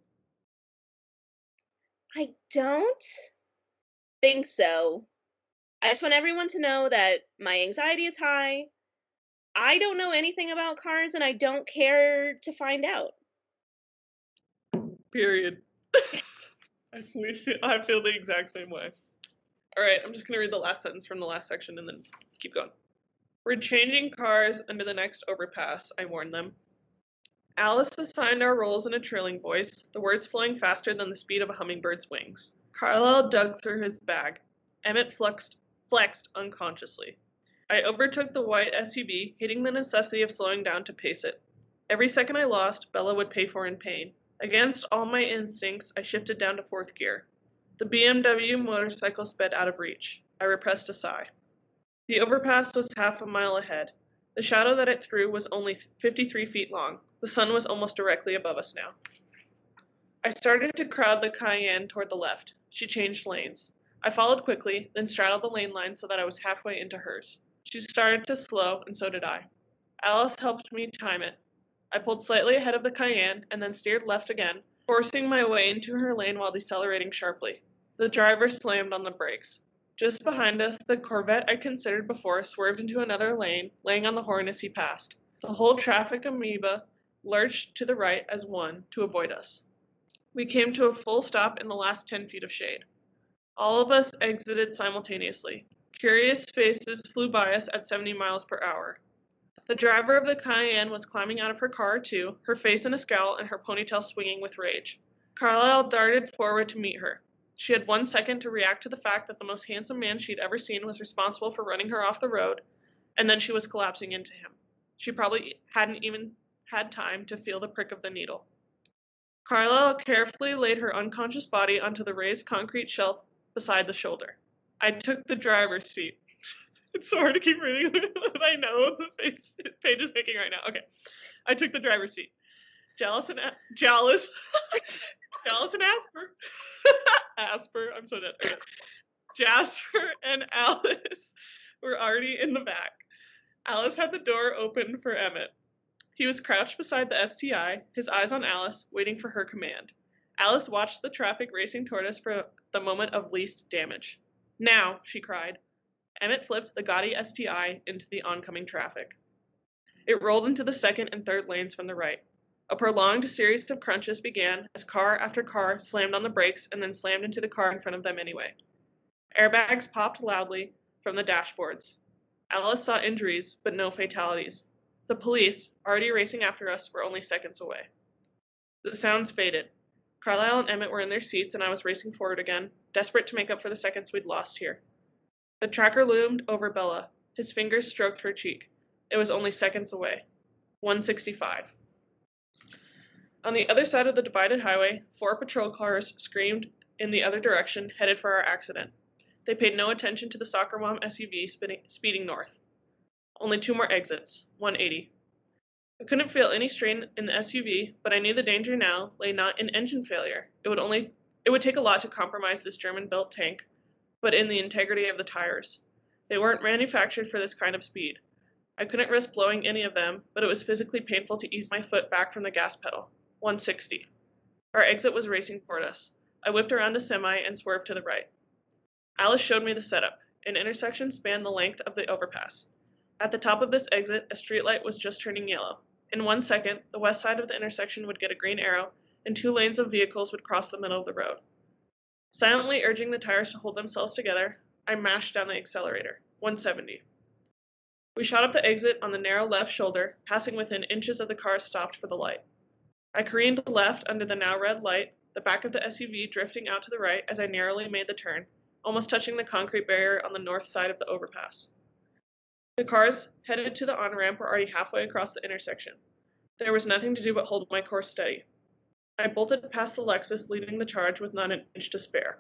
Speaker 2: I don't think so. I just want everyone to know that my anxiety is high. I don't know anything about cars and I don't care to find out.
Speaker 1: Period. I, feel, the exact same way. All right, I'm just going to read the last sentence from the last section and then keep going. We're changing cars under the next overpass, I warned them. Alice assigned our roles in a trilling voice, the words flowing faster than the speed of a hummingbird's wings. Carlisle dug through his bag. Emmett flexed, flexed unconsciously. I overtook the white SUV, hating the necessity of slowing down to pace it. Every second I lost, Bella would pay for in pain. Against all my instincts, I shifted down to fourth gear. The BMW motorcycle sped out of reach. I repressed a sigh. The overpass was half a mile ahead. The shadow that it threw was only 53 feet long. The sun was almost directly above us now. I started to crowd the Cayenne toward the left. She changed lanes. I followed quickly, then straddled the lane line so that I was halfway into hers. She started to slow, and so did I. Alice helped me time it. I pulled slightly ahead of the Cayenne and then steered left again, forcing my way into her lane while decelerating sharply. The driver slammed on the brakes. Just behind us, the Corvette I considered before swerved into another lane, laying on the horn as he passed. The whole traffic amoeba lurched to the right as one to avoid us. We came to a full stop in the last 10 feet of shade. All of us exited simultaneously. Curious faces flew by us at 70 miles per hour. The driver of the Cayenne was climbing out of her car, too, her face in a scowl and her ponytail swinging with rage. Carlisle darted forward to meet her. She had one second to react to the fact that the most handsome man she'd ever seen was responsible for running her off the road, and then she was collapsing into him. She probably hadn't even had time to feel the prick of the needle. Carlisle carefully laid her unconscious body onto the raised concrete shelf beside the shoulder. I took the driver's seat. It's so hard to keep reading. I know the face, Paige is making right now. Okay. I took the driver's seat. Jealous and uh, Jealous. And Asper. Asper. I'm so dead. Jasper and Alice were already in the back. Alice had the door open for Emmett. He was crouched beside the STI, his eyes on Alice, waiting for her command. Alice watched the traffic racing toward us for the moment of least damage. Now, she cried. Emmett flipped the gaudy STI into the oncoming traffic. It rolled into the second and third lanes from the right. A prolonged series of crunches began as car after car slammed on the brakes and then slammed into the car in front of them anyway. Airbags popped loudly from the dashboards. Alice saw injuries, but no fatalities. The police, already racing after us, were only seconds away. The sounds faded. Carlisle and Emmett were in their seats, and I was racing forward again, desperate to make up for the seconds we'd lost here. The tracker loomed over Bella. His fingers stroked her cheek. It was only seconds away. 165. On the other side of the divided highway, four patrol cars screamed in the other direction, headed for our accident. They paid no attention to the soccer mom SUV speeding north. Only two more exits, 180. I couldn't feel any strain in the SUV, but I knew the danger now lay not in engine failure. It would only it would take a lot to compromise this German-built tank, but in the integrity of the tires. They weren't manufactured for this kind of speed. I couldn't risk blowing any of them, but it was physically painful to ease my foot back from the gas pedal. 160. Our exit was racing toward us. I whipped around a semi and swerved to the right. Alice showed me the setup. An intersection spanned the length of the overpass. At the top of this exit, a streetlight was just turning yellow. In one second, the west side of the intersection would get a green arrow, and two lanes of vehicles would cross the middle of the road. Silently urging the tires to hold themselves together, I mashed down the accelerator. 170. We shot up the exit on the narrow left shoulder, passing within inches of the cars stopped for the light. I careened left under the now red light, the back of the SUV drifting out to the right as I narrowly made the turn, almost touching the concrete barrier on the north side of the overpass. The cars headed to the on ramp were already halfway across the intersection. There was nothing to do but hold my course steady. I bolted past the Lexus, leading the charge with not an inch to spare.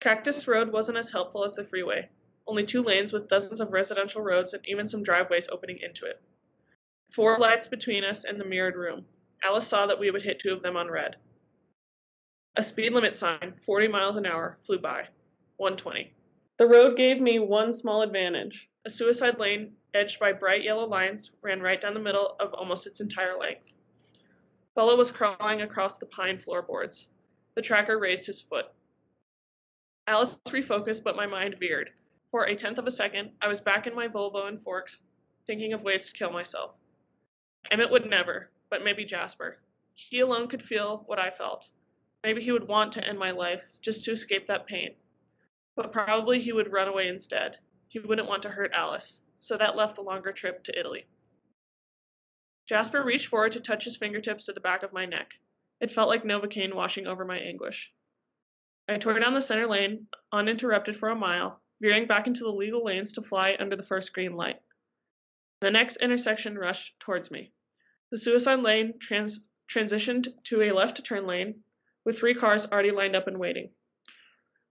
Speaker 1: Cactus Road wasn't as helpful as the freeway, only two lanes with dozens of residential roads and even some driveways opening into it. Four lights between us and the mirrored room. Alice saw that we would hit two of them on red. A speed limit sign, 40 miles an hour, flew by. 120. The road gave me one small advantage. A suicide lane, edged by bright yellow lines, ran right down the middle of almost its entire length. Bella was crawling across the pine floorboards. The tracker raised his foot. Alice refocused, but my mind veered. For a tenth of a second, I was back in my Volvo and Forks, thinking of ways to kill myself. Emmett would never, but maybe Jasper. He alone could feel what I felt. Maybe he would want to end my life, just to escape that pain but probably he would run away instead. He wouldn't want to hurt Alice, so that left the longer trip to Italy. Jasper reached forward to touch his fingertips to the back of my neck. It felt like Novocaine washing over my anguish. I tore down the center lane, uninterrupted for a mile, veering back into the legal lanes to fly under the first green light. The next intersection rushed towards me. The suicide lane trans- transitioned to a left turn lane, with three cars already lined up and waiting.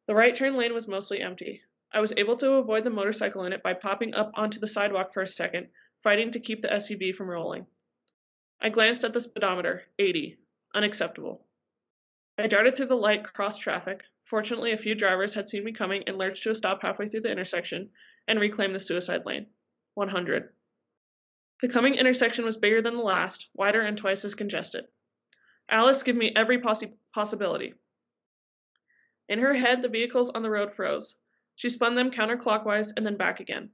Speaker 1: The right turn lane was mostly empty. I was able to avoid the motorcycle in it by popping up onto the sidewalk for a second, fighting to keep the SUV from rolling. I glanced at the speedometer 80. Unacceptable. I darted through the light cross traffic. Fortunately, a few drivers had seen me coming and lurched to a stop halfway through the intersection and reclaimed the suicide lane. 100. The coming intersection was bigger than the last, wider, and twice as congested. Alice gave me every possi- possibility. In her head, the vehicles on the road froze. She spun them counterclockwise and then back again.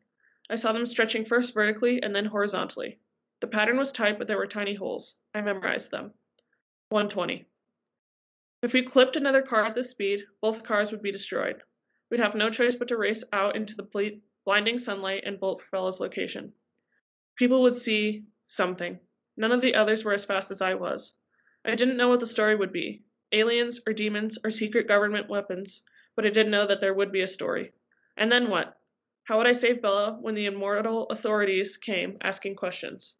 Speaker 1: I saw them stretching first vertically and then horizontally. The pattern was tight, but there were tiny holes. I memorized them. 120. If we clipped another car at this speed, both cars would be destroyed. We'd have no choice but to race out into the blinding sunlight and bolt for Bella's location. People would see something. None of the others were as fast as I was. I didn't know what the story would be. aliens or demons or secret government weapons, but I did know that there would be a story. And then what? How would I save Bella when the immortal authorities came asking questions?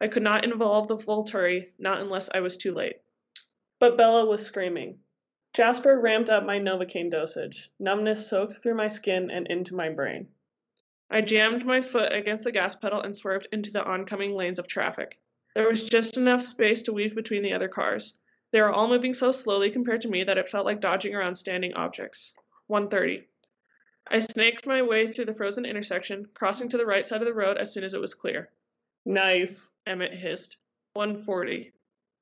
Speaker 1: I could not involve the Volturi, not unless I was too late. But Bella was screaming. Jasper ramped up my Novocaine dosage. Numbness soaked through my skin and into my brain. I jammed my foot against the gas pedal and swerved into the oncoming lanes of traffic. There was just enough space to weave between the other cars. They were all moving so slowly compared to me that it felt like dodging around standing objects. 130. I snaked my way through the frozen intersection, crossing to the right side of the road as soon as it was clear. Nice, Emmett hissed. 140.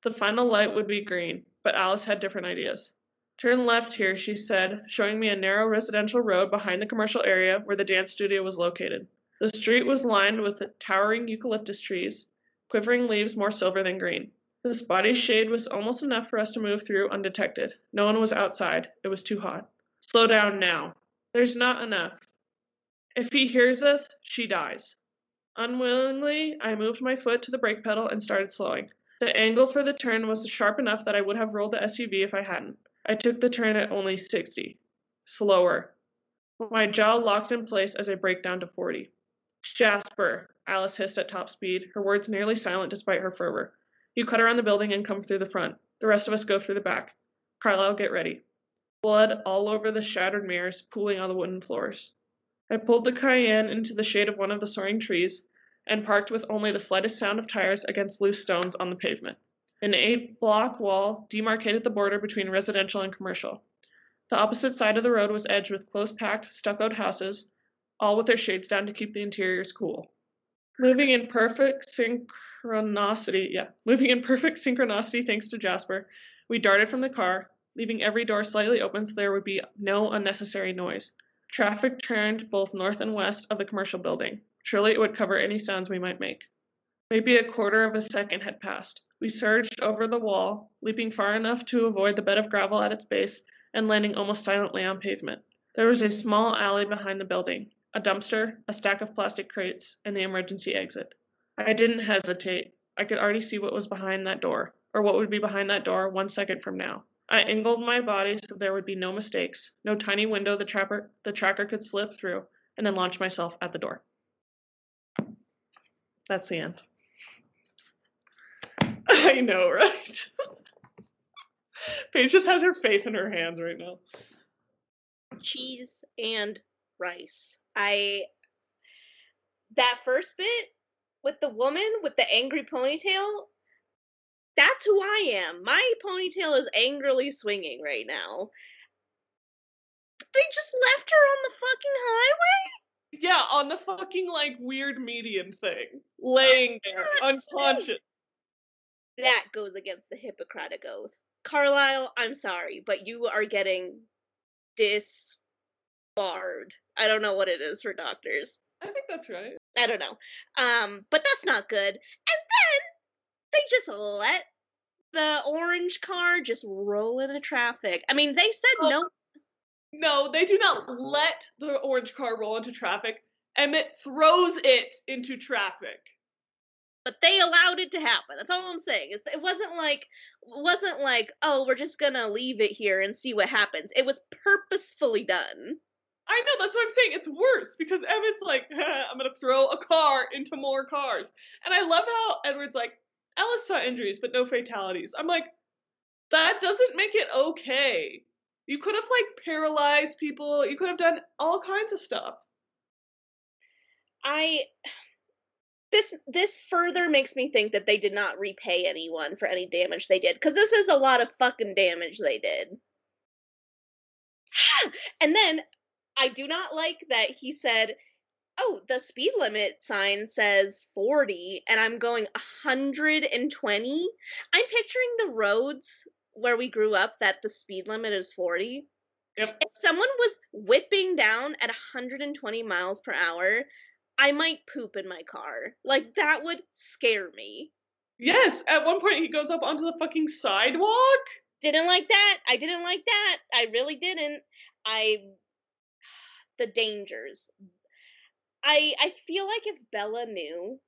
Speaker 1: The final light would be green, but Alice had different ideas. Turn left here, she said, showing me a narrow residential road behind the commercial area where the dance studio was located. The street was lined with towering eucalyptus trees, quivering leaves more silver than green. The spotty shade was almost enough for us to move through undetected. No one was outside. It was too hot. Slow down now. There's not enough. If he hears us, she dies. Unwillingly, I moved my foot to the brake pedal and started slowing. The angle for the turn was sharp enough that I would have rolled the SUV if I hadn't. I took the turn at only 60. Slower. My jaw locked in place as I braked down to 40. Jasper, Alice hissed at top speed, her words nearly silent despite her fervor. You cut around the building and come through the front. The rest of us go through the back. Carlisle, get ready blood all over the shattered mirrors, pooling on the wooden floors. I pulled the Cayenne into the shade of one of the soaring trees and parked with only the slightest sound of tires against loose stones on the pavement. An eight block wall demarcated the border between residential and commercial. The opposite side of the road was edged with close packed, stuccoed houses, all with their shades down to keep the interiors cool. Moving in perfect synchronicity, yeah, moving in perfect synchronicity thanks to Jasper, we darted from the car, leaving every door slightly open so there would be no unnecessary noise. Traffic turned both north and west of the commercial building. Surely it would cover any sounds we might make. Maybe a quarter of a second had passed. We surged over the wall, leaping far enough to avoid the bed of gravel at its base and landing almost silently on pavement. There was a small alley behind the building, a dumpster, a stack of plastic crates, and the emergency exit. I didn't hesitate. I could already see what was behind that door, or what would be behind that door one second from now. I angled my body so there would be no mistakes, no tiny window the, trapper, the tracker could slip through, and then launch myself at the door. That's the end. I know, right? Paige just has her face in her hands right now.
Speaker 2: Cheese and rice. I that first bit with the woman with the angry ponytail that's who I am. My ponytail is angrily swinging right now. They just left her on the fucking highway?
Speaker 1: Yeah, on the fucking like weird median thing. Laying there, unconscious.
Speaker 2: That goes against the Hippocratic Oath. Carlisle, I'm sorry, but you are getting disbarred. I don't know what it is for doctors.
Speaker 1: I think that's right.
Speaker 2: I don't know. Um, but that's not good. And then they just let the orange car just roll into traffic. I mean, they said oh, no.
Speaker 1: No, they do not let the orange car roll into traffic. Emmett throws it into traffic.
Speaker 2: But they allowed it to happen. That's all I'm saying. Is it wasn't like wasn't like oh we're just gonna leave it here and see what happens. It was purposefully done.
Speaker 1: I know that's what I'm saying. It's worse because Emmett's like I'm gonna throw a car into more cars, and I love how Edward's like Alice saw injuries, but no fatalities. I'm like, that doesn't make it okay. You could have like paralyzed people. You could have done all kinds of stuff.
Speaker 2: I this this further makes me think that they did not repay anyone for any damage they did because this is a lot of fucking damage they did. and then I do not like that he said oh, the speed limit sign says 40 and I'm going 120. I'm picturing the roads where we grew up that the speed limit is 40. Yep. If someone was whipping down at 120 miles per hour, I might poop in my car. Like that would scare me.
Speaker 1: Yes, at one point he goes up onto the fucking sidewalk.
Speaker 2: Didn't like that. I didn't like that. I really didn't. I the dangers. I I feel like if Bella knew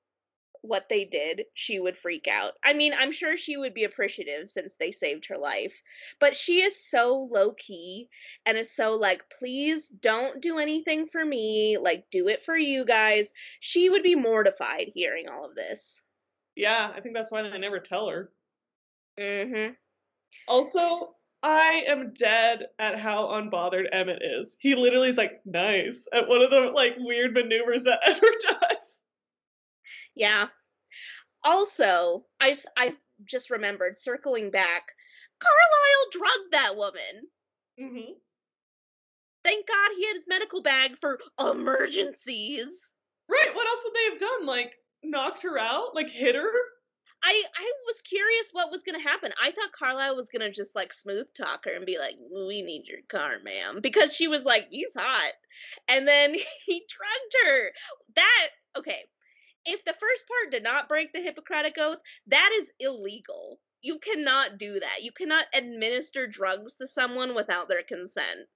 Speaker 2: what they did, she would freak out. I mean, I'm sure she would be appreciative since they saved her life, but she is so low key and is so like, please don't do anything for me, like, do it for you guys. She would be mortified hearing all of this.
Speaker 1: Yeah, I think that's why they never tell her.
Speaker 2: Mm-hmm.
Speaker 1: Also, I am dead at how unbothered Emmett is. He literally is like nice at one of the like weird maneuvers that Edward does.
Speaker 2: Yeah. Also, I, I just remembered circling back, Carlisle drugged that woman.
Speaker 1: hmm
Speaker 2: Thank God he had his medical bag for emergencies.
Speaker 1: Right. What else would they have done? Like knocked her out? Like hit her?
Speaker 2: I I was curious what was gonna happen. I thought Carlisle was gonna just like smooth talk her and be like, "We need your car, ma'am," because she was like, "He's hot," and then he drugged her. That okay? If the first part did not break the Hippocratic oath, that is illegal. You cannot do that. You cannot administer drugs to someone without their consent.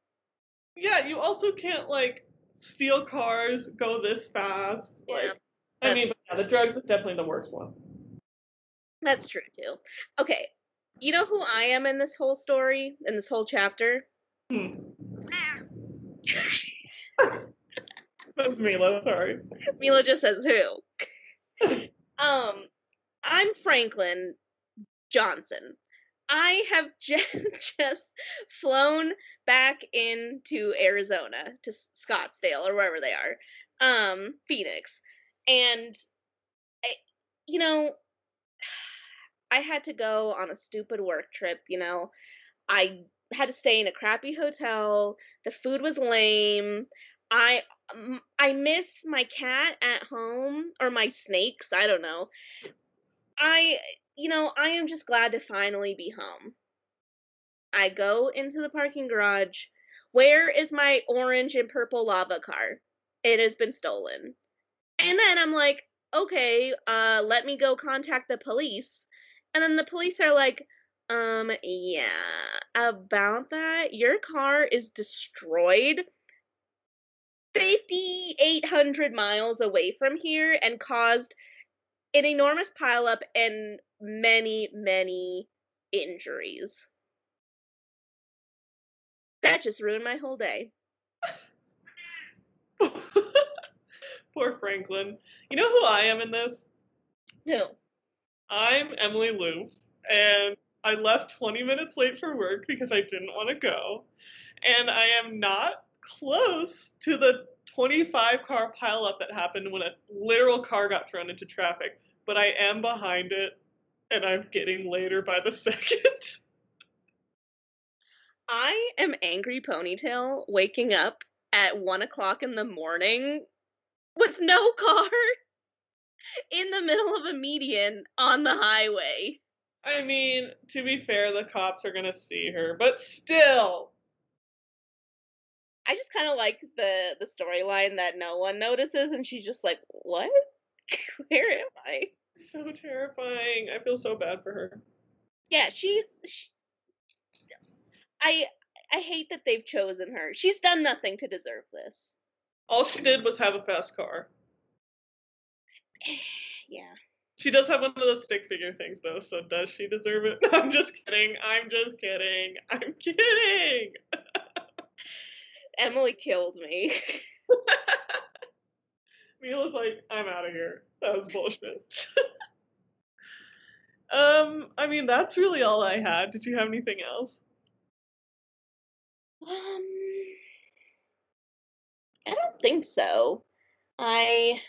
Speaker 1: Yeah. You also can't like steal cars, go this fast.
Speaker 2: Yeah,
Speaker 1: like, I mean, but yeah, the drugs is definitely the worst one.
Speaker 2: That's true too. Okay, you know who I am in this whole story, in this whole chapter?
Speaker 1: Hmm. That's Mila. Sorry.
Speaker 2: Mila just says who. um, I'm Franklin Johnson. I have just flown back into Arizona to Scottsdale or wherever they are, um, Phoenix, and I, you know, I had to go on a stupid work trip. You know, I had to stay in a crappy hotel. The food was lame. I I miss my cat at home or my snakes. I don't know. I you know I am just glad to finally be home. I go into the parking garage. Where is my orange and purple lava car? It has been stolen. And then I'm like, okay, uh, let me go contact the police. And then the police are like, um, yeah, about that, your car is destroyed 5,800 miles away from here and caused an enormous pileup and many, many injuries. That just ruined my whole day.
Speaker 1: Poor Franklin. You know who I am in this?
Speaker 2: Who?
Speaker 1: I'm Emily Lou, and I left 20 minutes late for work because I didn't want to go. And I am not close to the 25 car pileup that happened when a literal car got thrown into traffic, but I am behind it, and I'm getting later by the second.
Speaker 2: I am Angry Ponytail waking up at one o'clock in the morning with no car in the middle of a median on the highway.
Speaker 1: I mean, to be fair, the cops are gonna see her, but still.
Speaker 2: I just kind of like the the storyline that no one notices, and she's just like, "What? Where am I?"
Speaker 1: So terrifying. I feel so bad for her.
Speaker 2: Yeah, she's. She, I I hate that they've chosen her. She's done nothing to deserve this.
Speaker 1: All she did was have a fast car.
Speaker 2: yeah.
Speaker 1: She does have one of those stick figure things though, so does she deserve it? I'm just kidding. I'm just kidding. I'm kidding.
Speaker 2: Emily killed me.
Speaker 1: Mila's like, I'm out of here. That was bullshit. um, I mean, that's really all I had. Did you have anything else?
Speaker 2: Um, I don't think so. I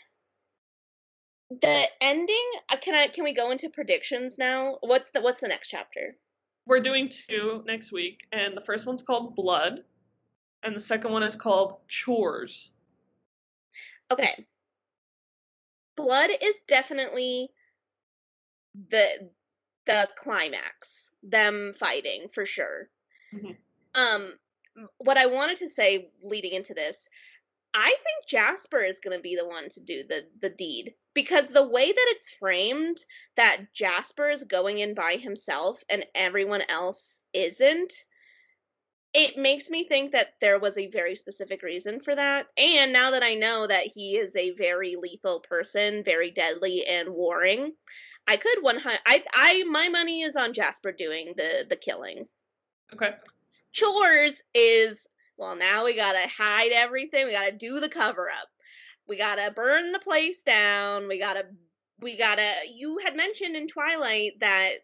Speaker 2: the ending. Uh, can I? Can we go into predictions now? What's the What's the next chapter?
Speaker 1: We're doing two next week, and the first one's called Blood, and the second one is called Chores.
Speaker 2: Okay. Blood is definitely the the climax. Them fighting for sure.
Speaker 1: Mhm.
Speaker 2: Um, what I wanted to say leading into this, I think Jasper is going to be the one to do the the deed because the way that it's framed that Jasper is going in by himself and everyone else isn't it makes me think that there was a very specific reason for that. And now that I know that he is a very lethal person, very deadly and warring, I could one hundred. I I my money is on Jasper doing the the killing.
Speaker 1: Okay.
Speaker 2: Chores is well now we gotta hide everything. We gotta do the cover up. We gotta burn the place down. We gotta we gotta. You had mentioned in Twilight that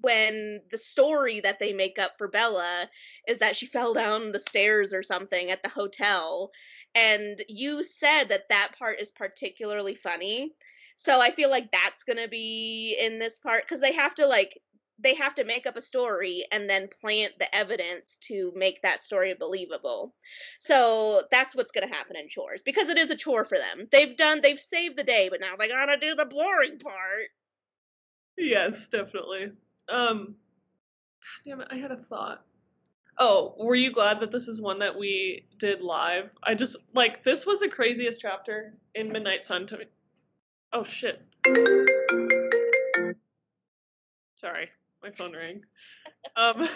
Speaker 2: when the story that they make up for Bella is that she fell down the stairs or something at the hotel and you said that that part is particularly funny so I feel like that's going to be in this part cuz they have to like they have to make up a story and then plant the evidence to make that story believable. So that's what's going to happen in chores because it is a chore for them. They've done they've saved the day, but now they got to do the boring part.
Speaker 1: Yes, definitely. Um, damn it, I had a thought. Oh, were you glad that this is one that we did live? I just like this was the craziest chapter in Midnight Sun to me. Oh shit. Sorry, my phone rang. um,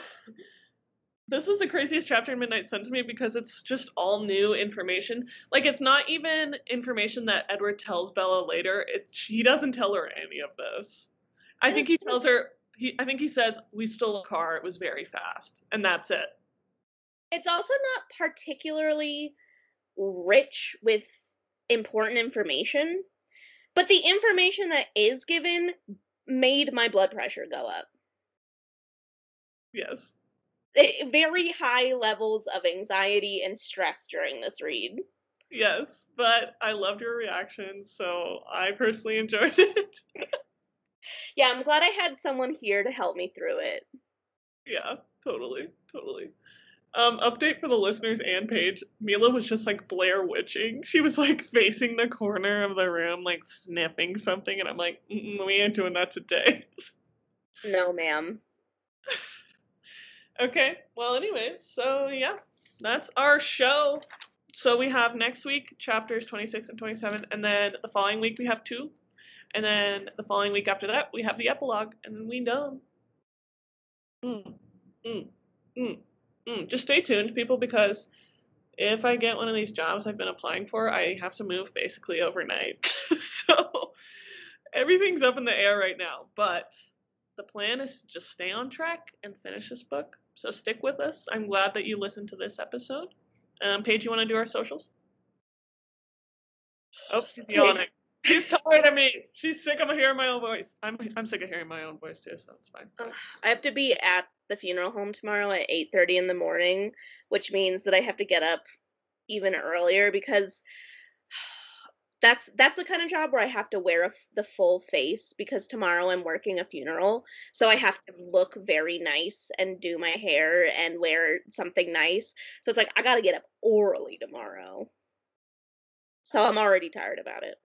Speaker 1: this was the craziest chapter in Midnight Sun to me because it's just all new information. Like it's not even information that Edward tells Bella later. It he doesn't tell her any of this. I think he tells her he I think he says we stole a car. It was very fast, and that's it.
Speaker 2: It's also not particularly rich with important information, but the information that is given made my blood pressure go up.
Speaker 1: Yes.
Speaker 2: It, very high levels of anxiety and stress during this read.
Speaker 1: Yes, but I loved your reaction, so I personally enjoyed it
Speaker 2: yeah, I'm glad I had someone here to help me through it.
Speaker 1: Yeah, totally, totally. Um, update for the listeners and Paige. Mila was just like Blair witching. She was like facing the corner of the room, like sniffing something, and I'm like, we ain't doing that today.
Speaker 2: No, ma'am.
Speaker 1: okay. Well, anyways, so yeah, that's our show. So we have next week chapters 26 and 27, and then the following week we have two. And then the following week after that, we have the epilogue, and then we done. Mm, mm, mm, mm. Just stay tuned, people, because if I get one of these jobs I've been applying for, I have to move basically overnight. so everything's up in the air right now. But the plan is to just stay on track and finish this book. So stick with us. I'm glad that you listened to this episode. Um, Paige, you want to do our socials? Oops, yawning. She's tired of me. She's sick of hearing my own voice. I'm I'm sick of hearing my own voice too, so it's fine.
Speaker 2: I have to be at the funeral home tomorrow at 8:30 in the morning, which means that I have to get up even earlier because that's that's the kind of job where I have to wear a, the full face because tomorrow I'm working a funeral, so I have to look very nice and do my hair and wear something nice. So it's like I got to get up early tomorrow. So I'm already tired about it.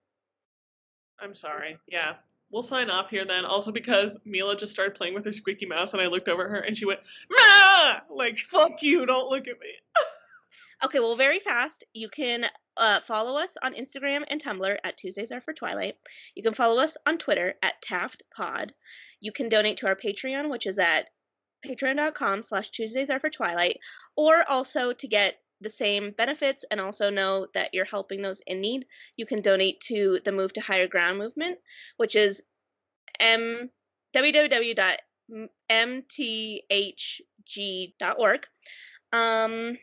Speaker 1: I'm sorry. Yeah. We'll sign off here then. Also because Mila just started playing with her squeaky mouse and I looked over at her and she went, Ma! Like, fuck you, don't look at me.
Speaker 2: okay, well, very fast. You can uh, follow us on Instagram and Tumblr at Tuesdays Are for Twilight. You can follow us on Twitter at Taft Pod. You can donate to our Patreon, which is at patreon.com slash Tuesdays Are for Twilight, or also to get the same benefits and also know that you're helping those in need, you can donate to the Move to Higher Ground movement, which is m www.mthg.org. Um,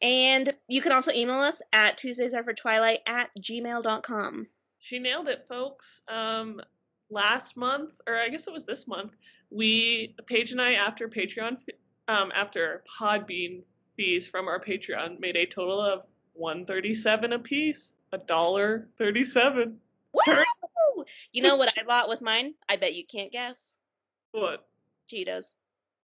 Speaker 2: and you can also email us at Tuesdays Are for Twilight at gmail.com.
Speaker 1: She nailed it, folks. Um, last month, or I guess it was this month, we, Paige and I, after Patreon, um, after Podbean fees from our Patreon made a total of 137 a piece. A dollar 37.
Speaker 2: Woo! You know what I bought with mine? I bet you can't guess.
Speaker 1: What?
Speaker 2: Cheetos.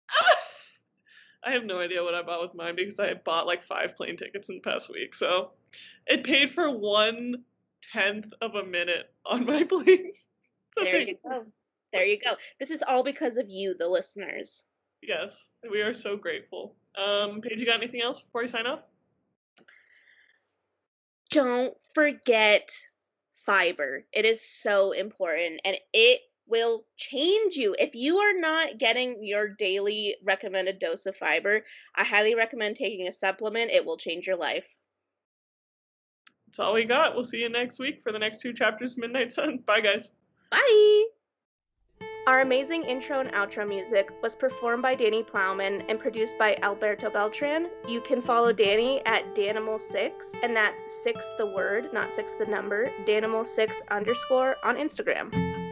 Speaker 1: I have no idea what I bought with mine because I had bought like five plane tickets in the past week. So it paid for one tenth of a minute on my plane.
Speaker 2: So there you go. There you go. This is all because of you, the listeners.
Speaker 1: Yes, we are so grateful. Um, Paige, you got anything else before we sign off?
Speaker 2: Don't forget fiber. It is so important, and it will change you. If you are not getting your daily recommended dose of fiber, I highly recommend taking a supplement. It will change your life.
Speaker 1: That's all we got. We'll see you next week for the next two chapters of Midnight Sun. Bye, guys.
Speaker 2: Bye. Our amazing intro and outro music was performed by Danny Plowman and produced by Alberto Beltran. You can follow Danny at Danimal6, and that's six the word, not six the number, Danimal6 underscore on Instagram.